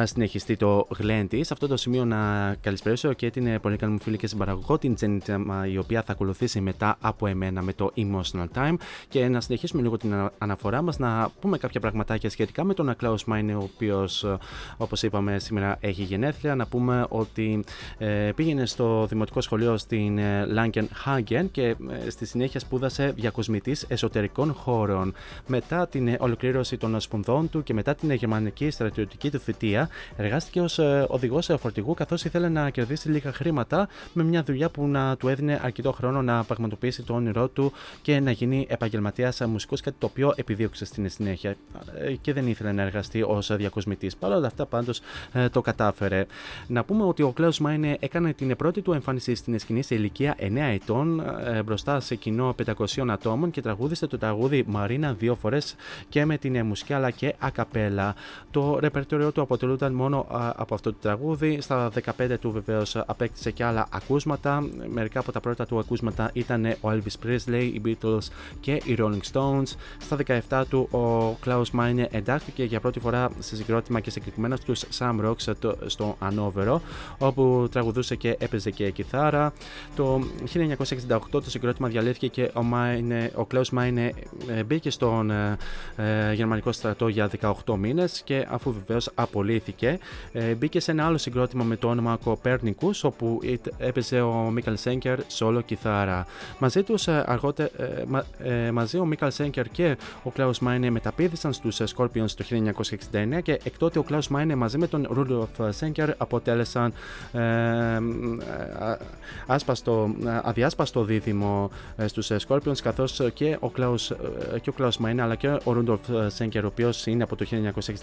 συνεχιστεί το γλέντι. Σε αυτό το σημείο να καλησπέρισω και την πολύ καλή μου φίλη και συμπαραγωγό την Τζένιτσα η οποία θα ακολουθήσει μετά από εμένα με το Emotional Time. Και να συνεχίσουμε λίγο την αναφορά μας να πούμε κάποια πραγματάκια σχετικά με τον Klaus Meine ο οποίος όπως είπαμε σήμερα έχει γενέθλια. Να πούμε ότι ε, πήγαινε στο δημοτικό σχολείο στην ε, Langenhagen και ε, στη συνέχεια σπούδασε διακοσμητής εσωτερικών χώρων. Μετά την ε, ολοκλήρωση των σπουδών του και μετά την γερμανική στρατιωτική του θητεία εργάστηκε ως ε, οδηγός φορτηγού καθώς ήθελε να κερδίσει λίγα χρήματα με μια δουλειά που να του έδινε αρκετό χρόνο να πραγματοποιήσει το όνειρό του και να γίνει επαγγελματίας μουσικός, κάτι το οποίο επιδίωξε στην συνέχεια ε, και δεν ήθελε να εργαστεί ως διακοσμητής. Παρ' όλα αυτά, πάντως ε, το κατάφερε. Να πούμε ότι ο Κλάου Μάινε έκανε την πρώτη του εμφάνιση στην σκηνή σε ηλικία 9 ετών ε, μπροστά σε κοινό 500 ατόμων και τραγούδισε το τραγούδι Μαρίνα δύο φορές και με την μουσική αλλά και ακαπέλα. Το ρεπερτόριό του αποτελούνταν μόνο από αυτό το τραγούδι. Στα 15 του βεβαίως απέκτησε και άλλα ακούσματα. Μερικά από τα πρώτα του ακούσματα ήταν ο Elvis Presley, οι Beatles και οι Rolling Stones. Στα 17 του ο Klaus Meine εντάχθηκε για πρώτη φορά σε συγκρότημα και συγκεκριμένα στους Sam Rocks στο Ανόβερο όπου τραγουδούσε και έπαιζε και κιθάρα. Το 1968 το συγκρότημα διαλύθηκε και ο, Meine, ο Klaus Meine ε, μπήκε στον ε, ε, γερμανικό στρατό για 18 μήνες και αφού βεβαίως απολύθηκε ε, μπήκε σε ένα άλλο συγκρότημα με το όνομα Copernicus όπου έπαιζε ο Μίκαλ Σέγκερ solo κιθάρα. Μαζί τους ε, ε, ε, μαζί ο Μίκαλ Σέγκερ και ο Κλάους Μάινε μεταπίδησαν στους Scorpions το 1969 και εκ τότε ο Κλάους Μάινε μαζί με τον Ρούντολφ Σέγκερ αποτέλεσαν άσπαστο, αδιάσπαστο δίδυμο στους Scorpions καθώς και ο Κλάους και ο Klaus Μάινε αλλά και ο Ρούντολφ Σέγκερ ο οποίος είναι από το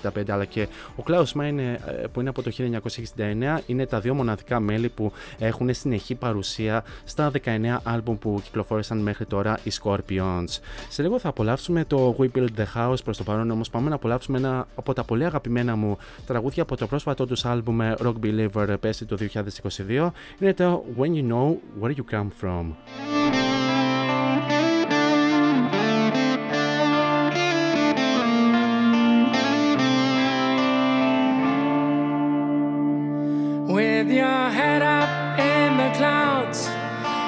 1965 αλλά και ο Κλάους Μάινε που είναι από το 1969 είναι τα δύο μοναδικά μέλη που έχουν συνεχή παρουσία στα 19 άλμπουμ που κυκλοφόρησαν μέχρι τώρα οι Scorpions. Σε λίγο θα απολαύσουμε το We Build the House προς το παρόν, όμως πάμε να απολαύσουμε ένα από τα πολύ αγαπημένα μου τραγούδια από το πρόσφατό τους άλμπουμ Rock Believer πέσει το 2022. Είναι το When You Know Where You Come From.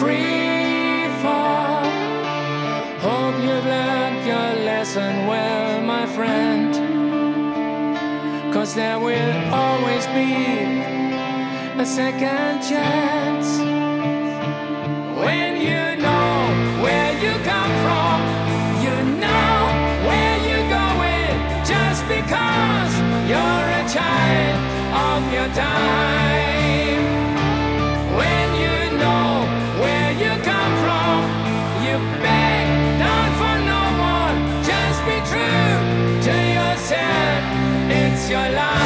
Free fall. Hope you've learned your lesson well, my friend. Cause there will always be a second chance. When you know where you come from, you know where you're going just because you're a child of your time. Your life.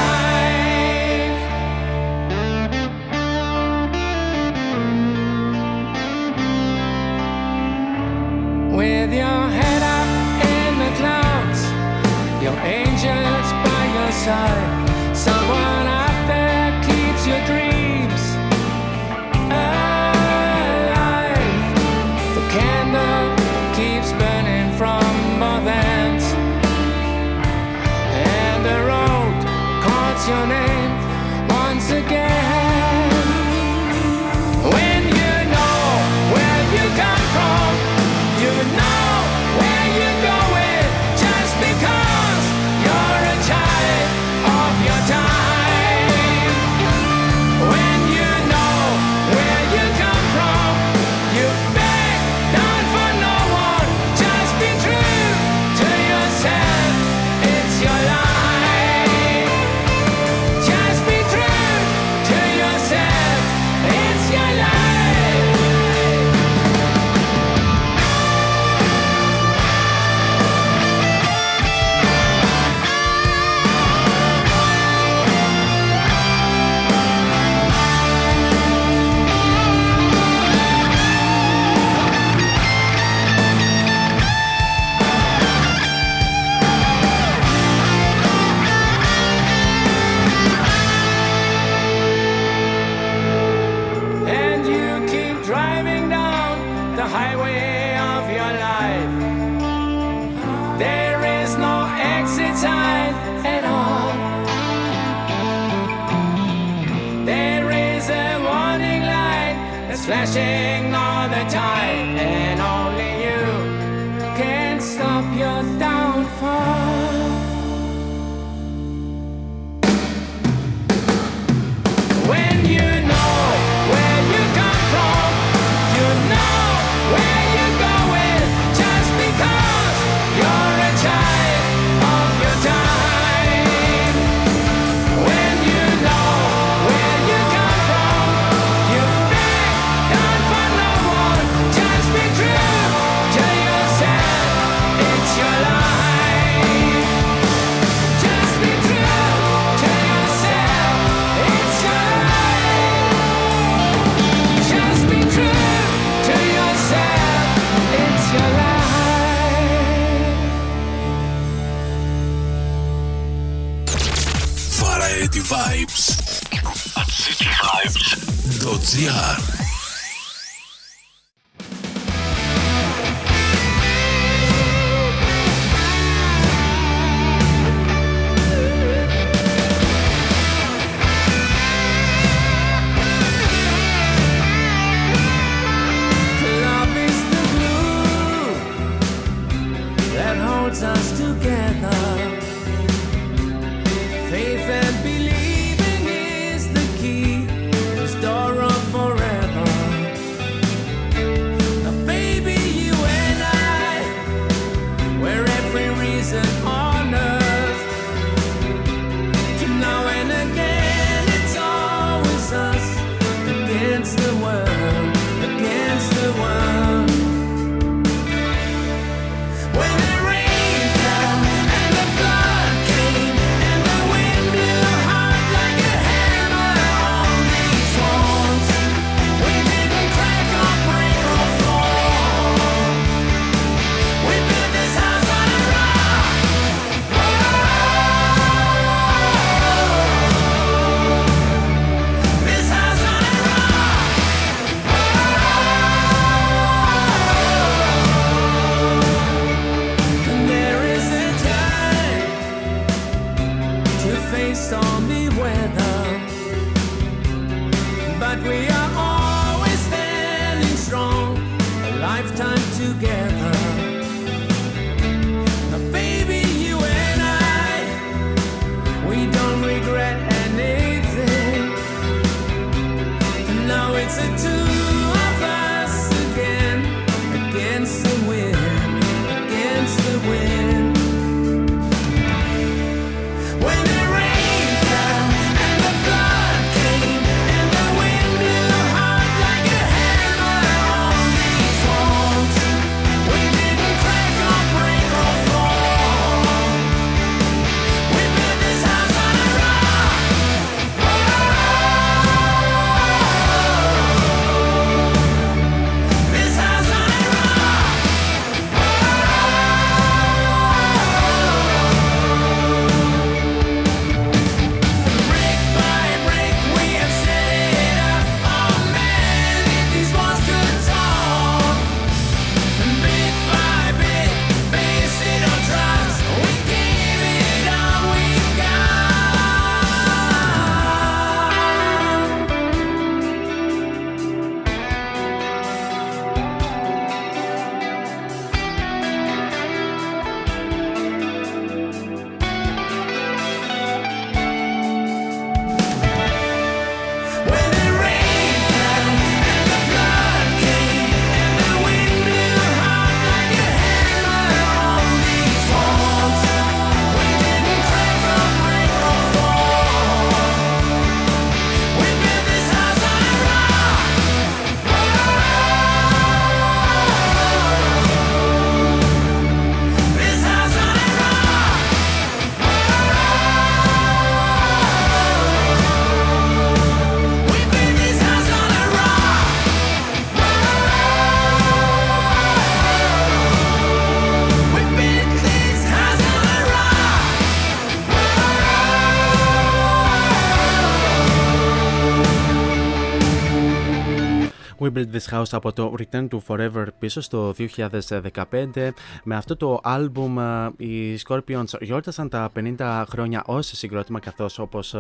Build This House από το Return to Forever πίσω στο 2015. Με αυτό το άλμπουμ οι Scorpions γιόρτασαν τα 50 χρόνια ως συγκρότημα καθώς όπως,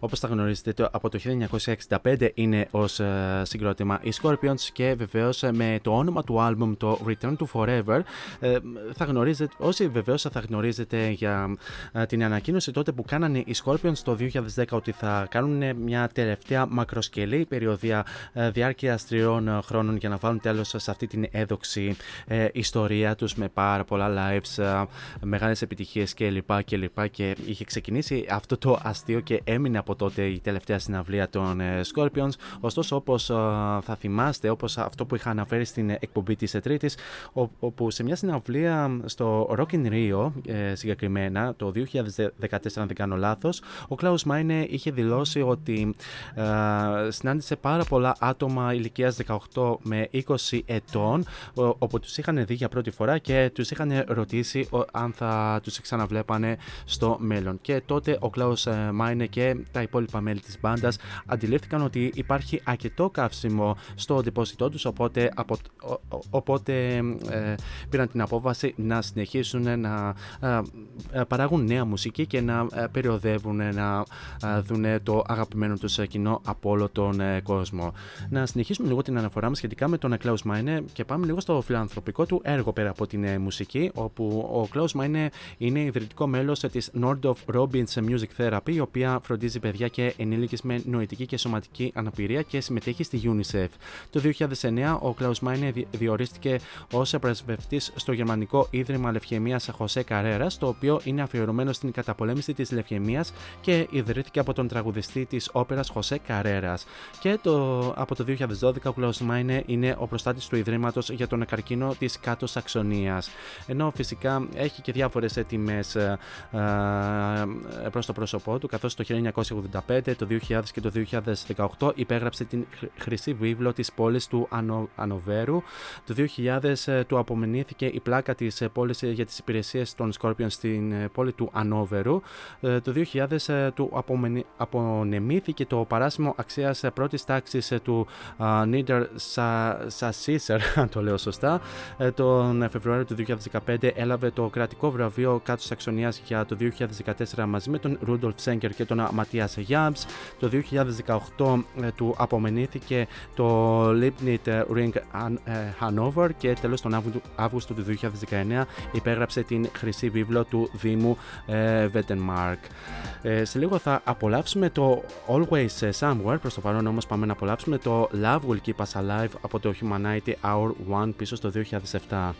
όπως τα γνωρίζετε από το 1965 είναι ως συγκρότημα οι Scorpions και βεβαίως με το όνομα του άλμπουμ το Return to Forever ε, θα γνωρίζετε, όσοι βεβαίως θα γνωρίζετε για την ανακοίνωση τότε που κάνανε οι Scorpions το 2010 ότι θα κάνουν μια τελευταία μακροσκελή περιοδία διάρκειας τριών ε, χρόνων για να βάλουν τέλος σε αυτή την έδοξη ε, ιστορία τους με πάρα πολλά lives, ε, μεγάλες επιτυχίες κλπ. Και, και, και είχε ξεκινήσει αυτό το αστείο και έμεινε από τότε η τελευταία συναυλία των ε, Scorpions. Ωστόσο όπως ε, θα θυμάστε, όπως αυτό που είχα αναφέρει στην εκπομπή της Τρίτης, όπου σε μια συναυλία στο Rock in Rio ε, συγκεκριμένα το 2014 αν δεν κάνω λάθος, ο Klaus Meine είχε δηλώσει ότι συνάντησε πάρα πολλά άτομα ηλικία ηλικίας 18 με 20 ετών, όπου τους είχαν δει για πρώτη φορά και τους είχαν ρωτήσει αν θα τους ξαναβλέπανε στο μέλλον. Και τότε ο Κλάους ε, Μάινε και τα υπόλοιπα μέλη της μπάντας αντιλήφθηκαν ότι υπάρχει αρκετό καύσιμο στο αντιπόσιτό τους, οπότε, οπότε ε, πήραν την απόφαση να συνεχίσουν να ε, παράγουν νέα μουσική και να περιοδεύουν να δουν το αγαπημένο τους κοινό από όλο τον κόσμο. Να συνεχίσουμε λίγο την αναφορά μας σχετικά με τον Klaus Meine και πάμε λίγο στο φιλανθρωπικό του έργο πέρα από την ε, μουσική, όπου ο Klaus Meine είναι ιδρυτικό μέλος της Nordorf Robbins Music Therapy, η οποία φροντίζει παιδιά και ενήλικες με νοητική και σωματική αναπηρία και συμμετέχει στη UNICEF. Το 2009 ο Klaus Meine διορίστηκε ως πρεσβευτής στο Γερμανικό Ίδρυμα Λευχαιμία Χωσέ Καρέρας, το οποίο είναι αφιερωμένο στην καταπολέμηση της λευχαιμία και ιδρύθηκε από τον τραγουδιστή της όπερας Χωσέ Καρέρας. Και το, από το 2012 ο Klaus Meine είναι ο προστάτης του Ιδρύματος για τον καρκίνο της Κάτω Σαξονίας. Ενώ φυσικά έχει και διάφορες τιμέ ε, ε, προς το πρόσωπό του, καθώς το 1985, το 2000 και το 2018 υπέγραψε την χρυσή βίβλο της πόλης του Ανο, Ανοβέρου. Το 2000 ε, του απομενήθηκε η πλάκα της πόλης για τις υπηρεσίες των Scorpions στην πόλη του Ανόβερου. Το 2000 του απονεμήθηκε το παράσημο αξίας πρώτης τάξης του Νίτερ Σασίσερ, (laughs) αν το λέω σωστά, ε, τον Φεβρουάριο του 2015 έλαβε το κρατικό βραβείο κάτω Σαξονία για το 2014 μαζί με τον Ρούντολφ Σέγκερ και τον Ματίας Γιάμπς. Το 2018 ε, του απομενήθηκε το Lipnit Ring ε, Hanover και τέλος τον Αύγουστο του 2019 υπέγραψε την χρυσή βίβλο του Δήμου Βέτενμαρκ. Σε λίγο θα απολαύσουμε το Always Somewhere, προς το παρόν όμως πάμε να απολαύσουμε το Love Will Keep Us Alive από το Humanity Hour 1 πίσω στο 2007.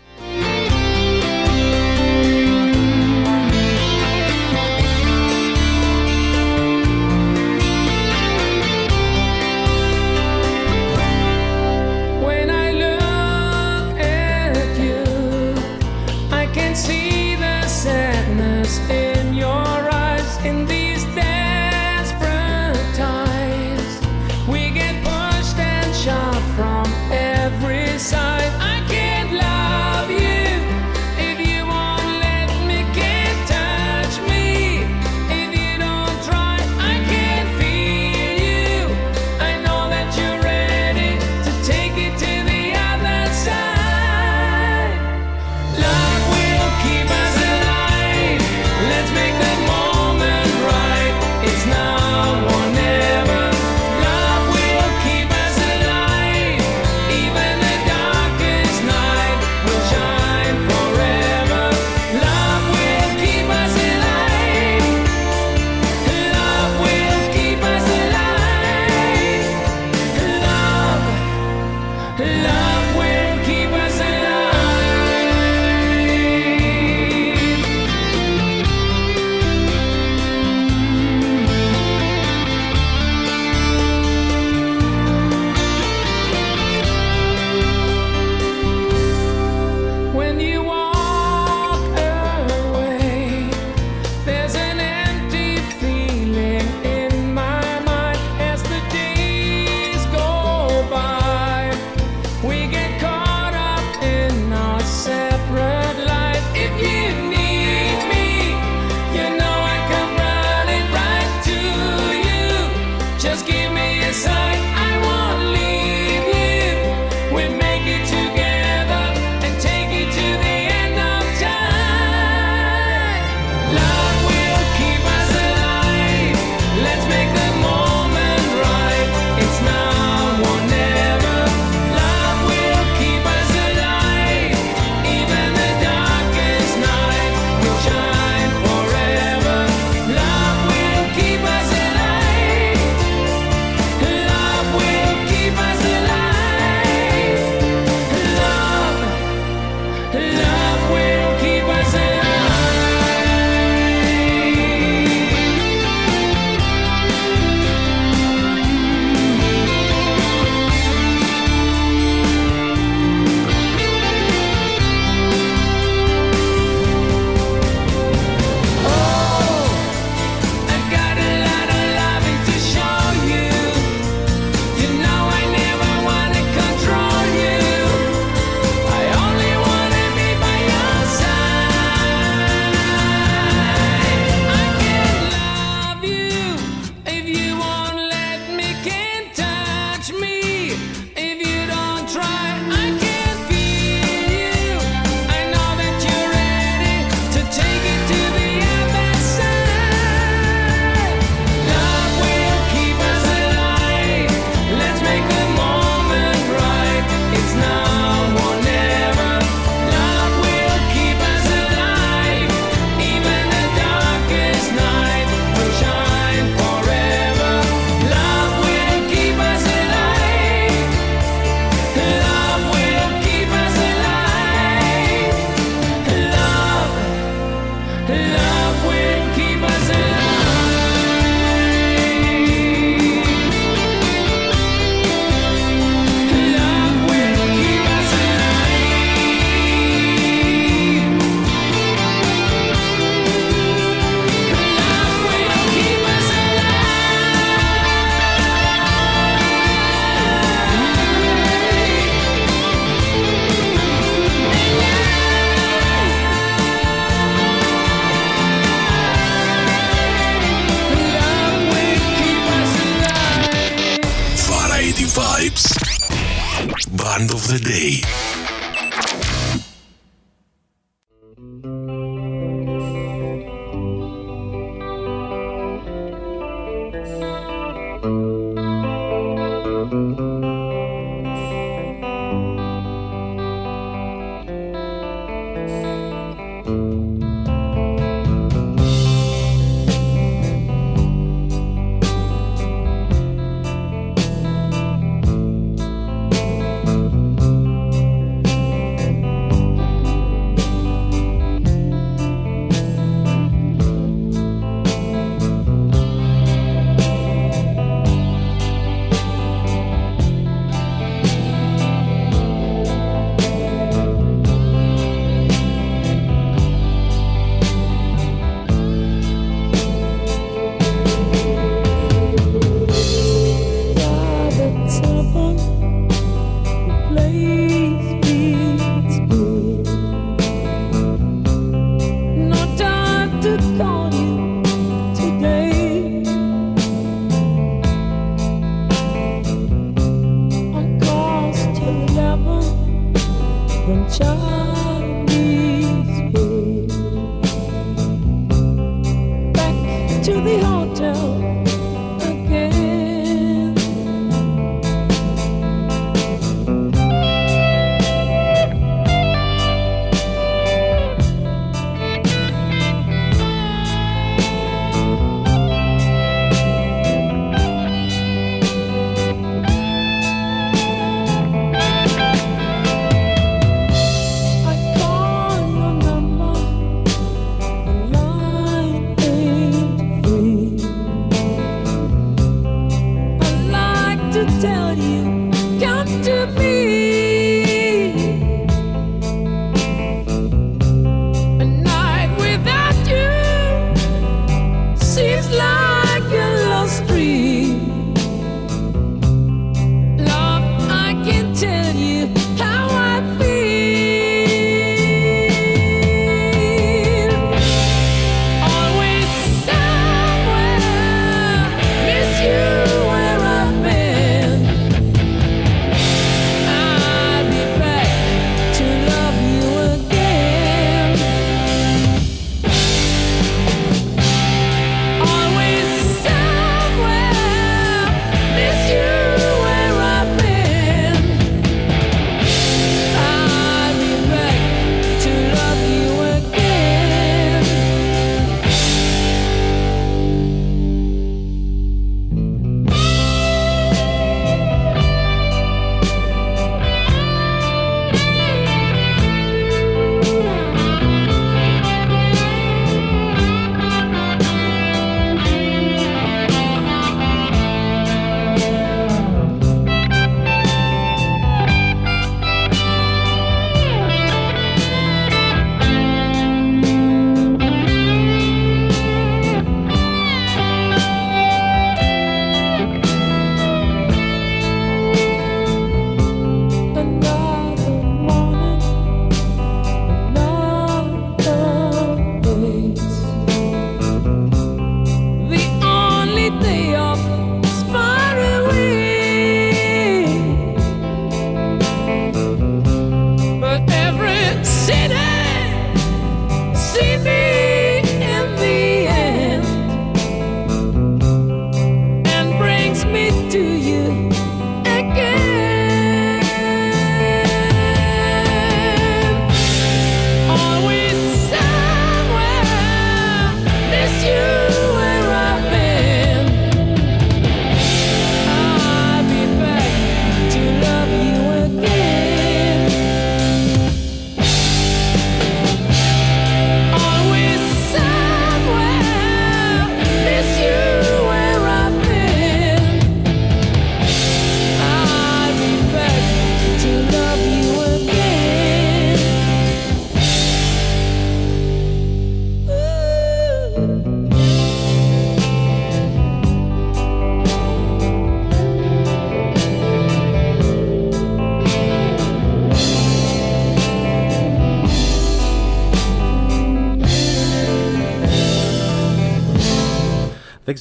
Band of the Day.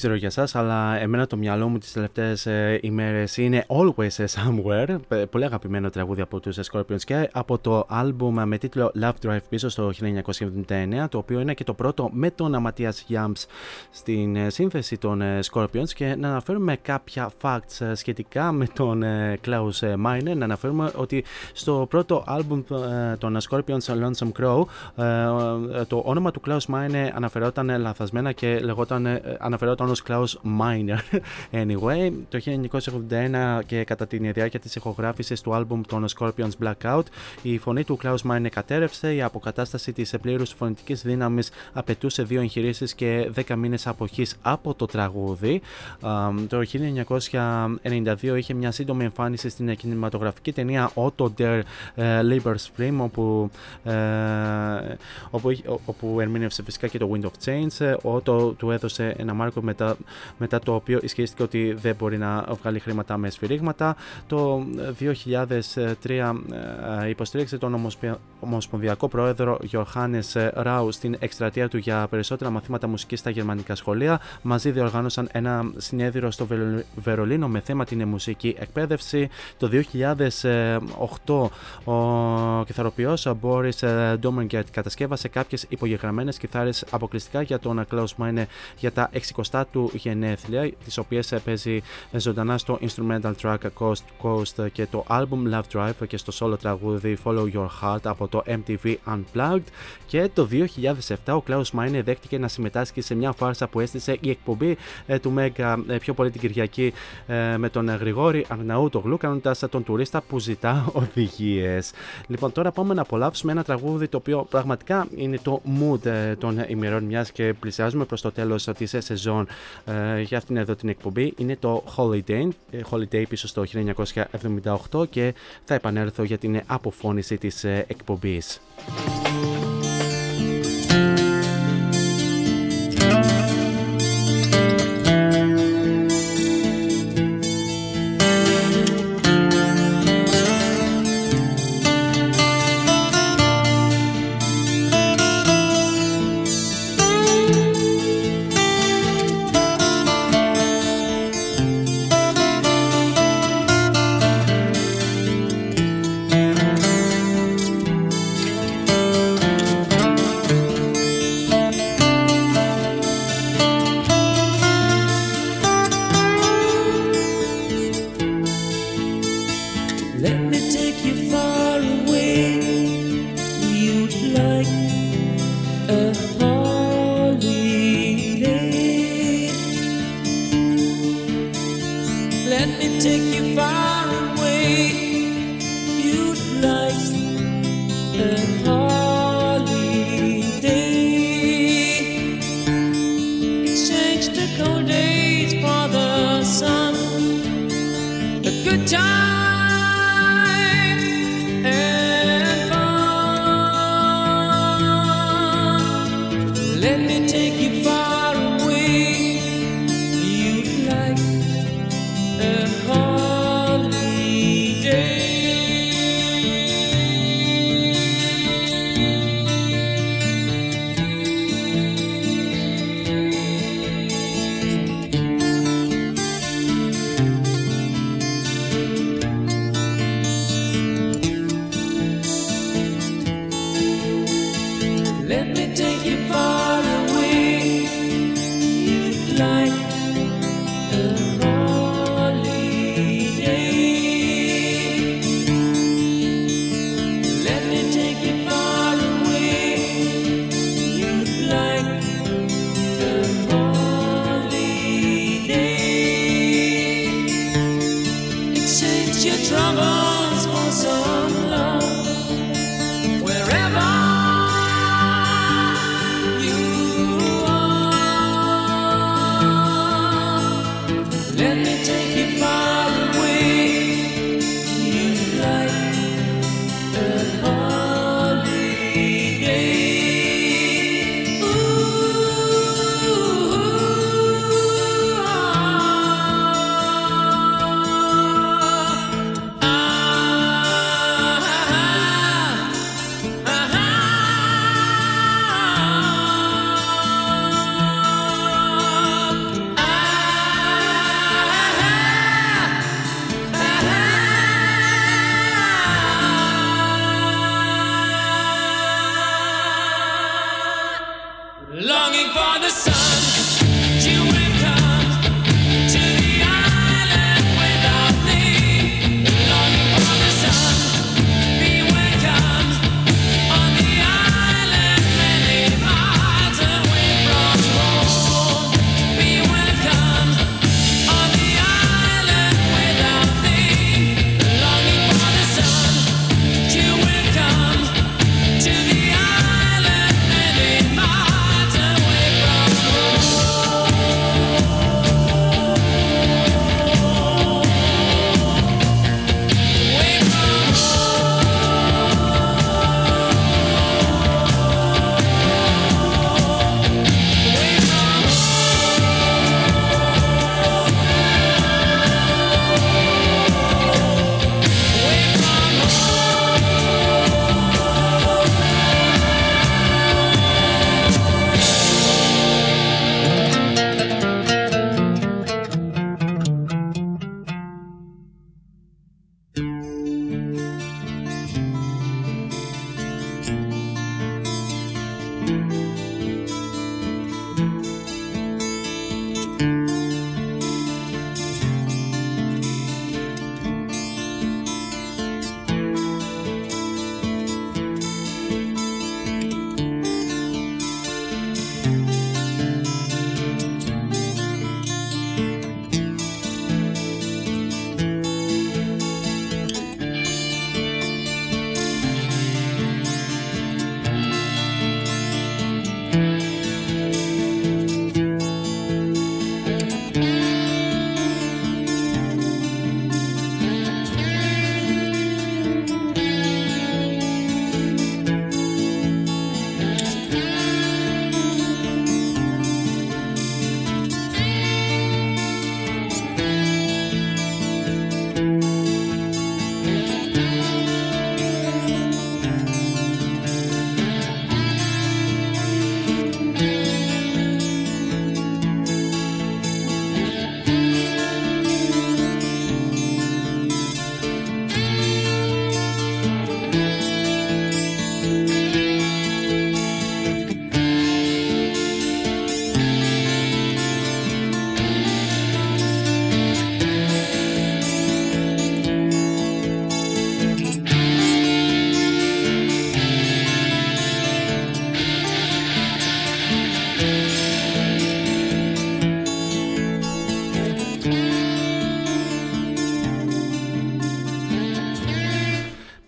Ξέρω για εσά, αλλά εμένα το μυαλό μου τις τελευταίες ε, ημέρες είναι Always Somewhere. Πολύ αγαπημένο τραγούδι από τους Scorpions και από το album με τίτλο Love Drive πίσω στο 1979, το οποίο είναι και το πρώτο με τον Αματία Yams στην ε, σύνθεση των ε, Scorpions. Και να αναφέρουμε κάποια facts σχετικά με τον Klaus Miner. Να αναφέρουμε ότι στο πρώτο album των Scorpions Lonesome Crow, το όνομα του Klaus Miner αναφερόταν λαθασμένα και λεγόταν, αναφερόταν αναφερόταν ως Klaus Miner. Anyway, το 1981 και κατά τη διάρκεια της ηχογράφησης του άλμπουμ των Scorpions Blackout, η φωνή του Klaus Miner κατέρευσε, η αποκατάσταση της πλήρους φωνητικής δύναμης απαιτούσε δύο εγχειρήσεις και 10 μήνες αποχής από το τραγούδι. Το 1992 είχε μια σύντομη εμφάνιση στην κινηματογραφική ταινία Auto Dare ε, Labor's Frame όπου, ε, όπου, όπου ερμήνευσε φυσικά και το Wind of Change. Ο Otto του έδωσε ένα μάρκο μετά, μετά το οποίο ισχύστηκε ότι δεν μπορεί να βγάλει χρήματα με σφυρίγματα. Το 2003 ε, υποστήριξε τον Ομοσπονδιακό Πρόεδρο Γιωχάνε Ράου στην εκστρατεία του για περισσότερα μαθήματα μουσικής στα γερμανικά σχολεία. Μαζί διοργάνωσαν ένα συνέδριο στο Βερολίνο με θέμα την μουσική εκπαίδευση. Το 2008 ο κιθαροποιός Μπόρις Ντόμεργκερτ κατασκεύασε κάποιες υπογεγραμμένες κιθάρες αποκλειστικά για τον Klaus Meine για τα 60 του γενέθλια, τις οποίες παίζει ζωντανά στο instrumental track Coast Coast και το album Love Drive και στο solo τραγούδι Follow Your Heart από το MTV Unplugged. Και το 2007 ο Klaus Meine δέχτηκε να συμμετάσχει σε μια φάρσα που έστησε η εκπομπή ε, του Μέγκα ε, πιο πολύ την Κυριακή ε, με τον Γρηγόρη Αρναούτογλου, κάνοντα τον τουρίστα που ζητά (laughs) οδηγίες. Λοιπόν, τώρα πάμε να απολαύσουμε ένα τραγούδι το οποίο πραγματικά είναι το mood των ημερών, μιας και πλησιάζουμε προς το τέλος της σεζόν ε, για αυτήν εδώ την εκπομπή είναι το Holiday, ε, Holiday πίσω στο 1978 και θα επανέλθω για την αποφώνηση της ε, εκπομπής.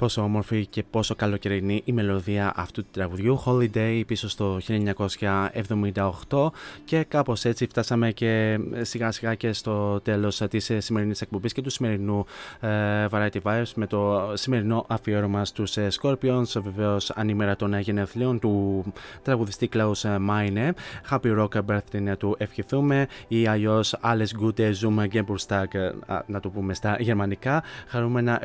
Πόσο όμορφη και πόσο καλοκαιρινή η μελωδία αυτού του τραγουδιού. Holiday πίσω στο 1978 και κάπως έτσι φτάσαμε και σιγά σιγά και στο τέλος της σημερινής εκπομπής και του σημερινού ε, Variety Vibes με το σημερινό αφιέρωμα στους ε, Scorpions. Βεβαίως ανήμερα των γενεθλίων του τραγουδιστή Klaus Meine Happy Rock Birthday να του ευχηθούμε ή αλλιώ Alles Gute Zoom Geburtstag να το πούμε στα γερμανικά. Χαρούμενα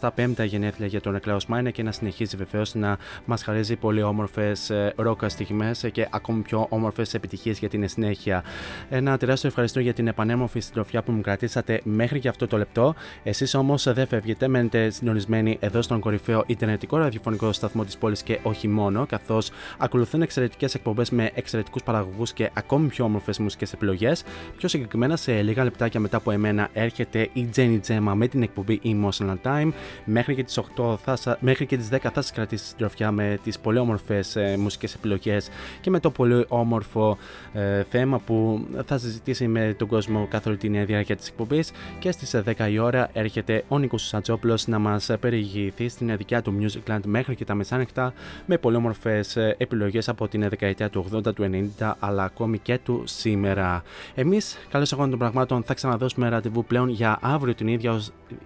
75 γενέθλια για τον Klaus Meine και να συνεχίζει βεβαίως να μας χαρίζει πολύ όμορφες ρόκα στιγμές και ακόμη πιο όμορφες επιτυχίες για την συνέχεια. Ένα τεράστιο ευχαριστώ για την επανέμορφη συντροφιά που μου κρατήσατε μέχρι και αυτό το λεπτό. Εσείς όμως δεν φεύγετε, μένετε συντονισμένοι εδώ στον κορυφαίο Ιντερνετικό ραδιοφωνικό σταθμό της πόλης και όχι μόνο, καθώς ακολουθούν εξαιρετικές εκπομπές με εξαιρετικούς παραγωγούς και ακόμη πιο όμορφες μουσικές επιλογές. Πιο συγκεκριμένα, σε λίγα λεπτάκια μετά από εμένα έρχεται η Jenny Gemma με την εκπομπή Emotional Time. Μέχρι και τις 8 θα, μέχρι και τις 10 θα σας κρατήσει την τροφιά με τις πολύ όμορφες ε, μουσικές επιλογές και με το πολύ όμορφο ε, θέμα που θα συζητήσει με τον κόσμο καθ' όλη τη διάρκεια της εκπομπής. Και στις 10 η ώρα έρχεται ο Νίκος Σαντζόπουλο να μας περιηγηθεί στην δικιά του Musicland μέχρι και τα μεσάνυχτα με πολύ όμορφες επιλογές από την δεκαετία του 80, του 90 αλλά ακόμη και του σήμερα. Εμείς, καλώς αγώνα των πραγμάτων, θα ξαναδώσουμε ραντεβού πλέον για αύριο την ίδια,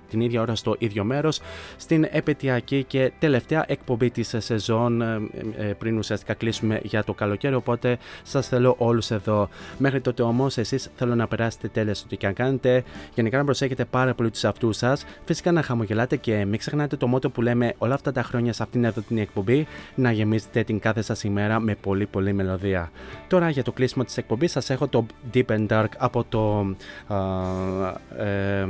την ίδια ώρα στο ίδιο μέρος στην επαιτειακή και τελευταία εκπομπή της σεζόν ε, ε, πριν ουσιαστικά κλείσουμε για το καλοκαίρι. Οπότε σας θέλω όλους εδώ. Μέχρι τότε όμως, εσείς θέλω να περάσετε τέλεια στο τι και αν κάνετε. Γενικά να προσέχετε πάρα πολύ τους εαυτούς σας. Φυσικά να χαμογελάτε και μην ξεχνάτε το μότο που λέμε όλα αυτά τα χρόνια σε αυτήν εδώ την εκπομπή να γεμίζετε την κάθε σας ημέρα με πολύ πολύ μελωδία. Τώρα για το κλείσιμο της εκπομπής σας έχω το Deep and Dark από το. ε,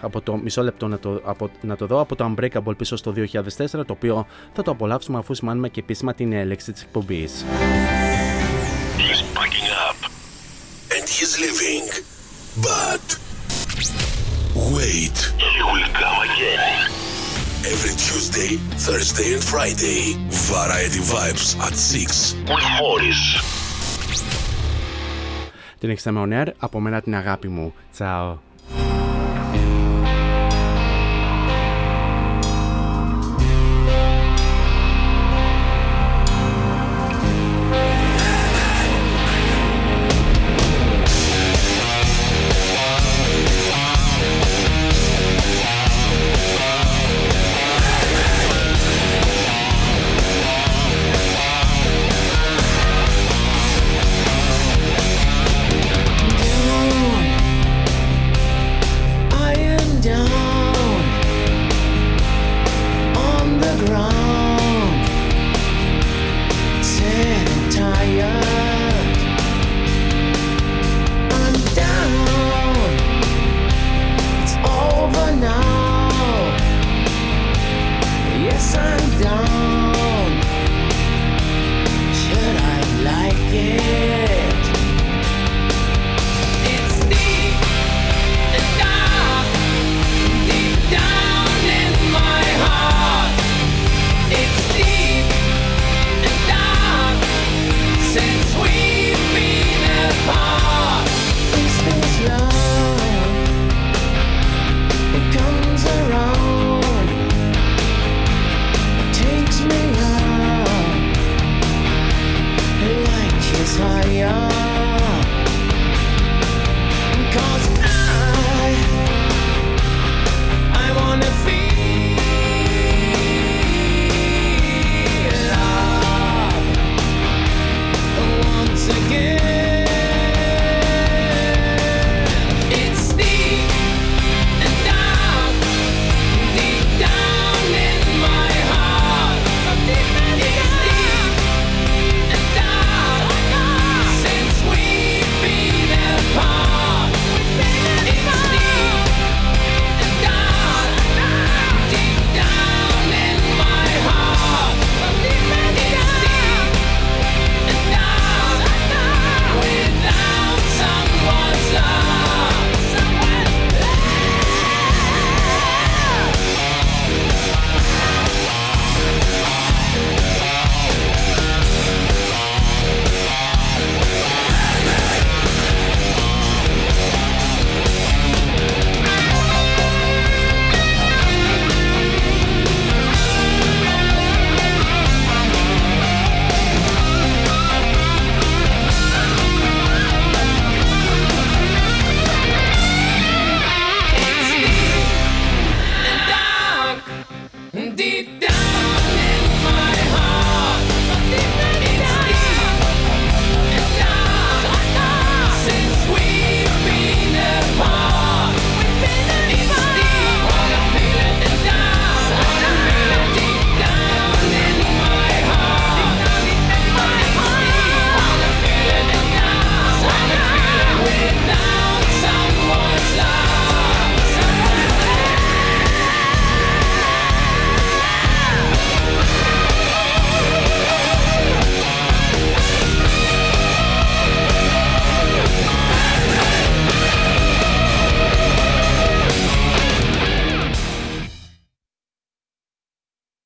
από το μισό λεπτό να το, από, να το δω από το Unbreakable πίσω στο 2004, το οποίο θα το απολαύσουμε αφού σημάνουμε και επίσημα την έλεξη της εκπομπής. Την με. Από μένα την αγάπη μου. Τσάω.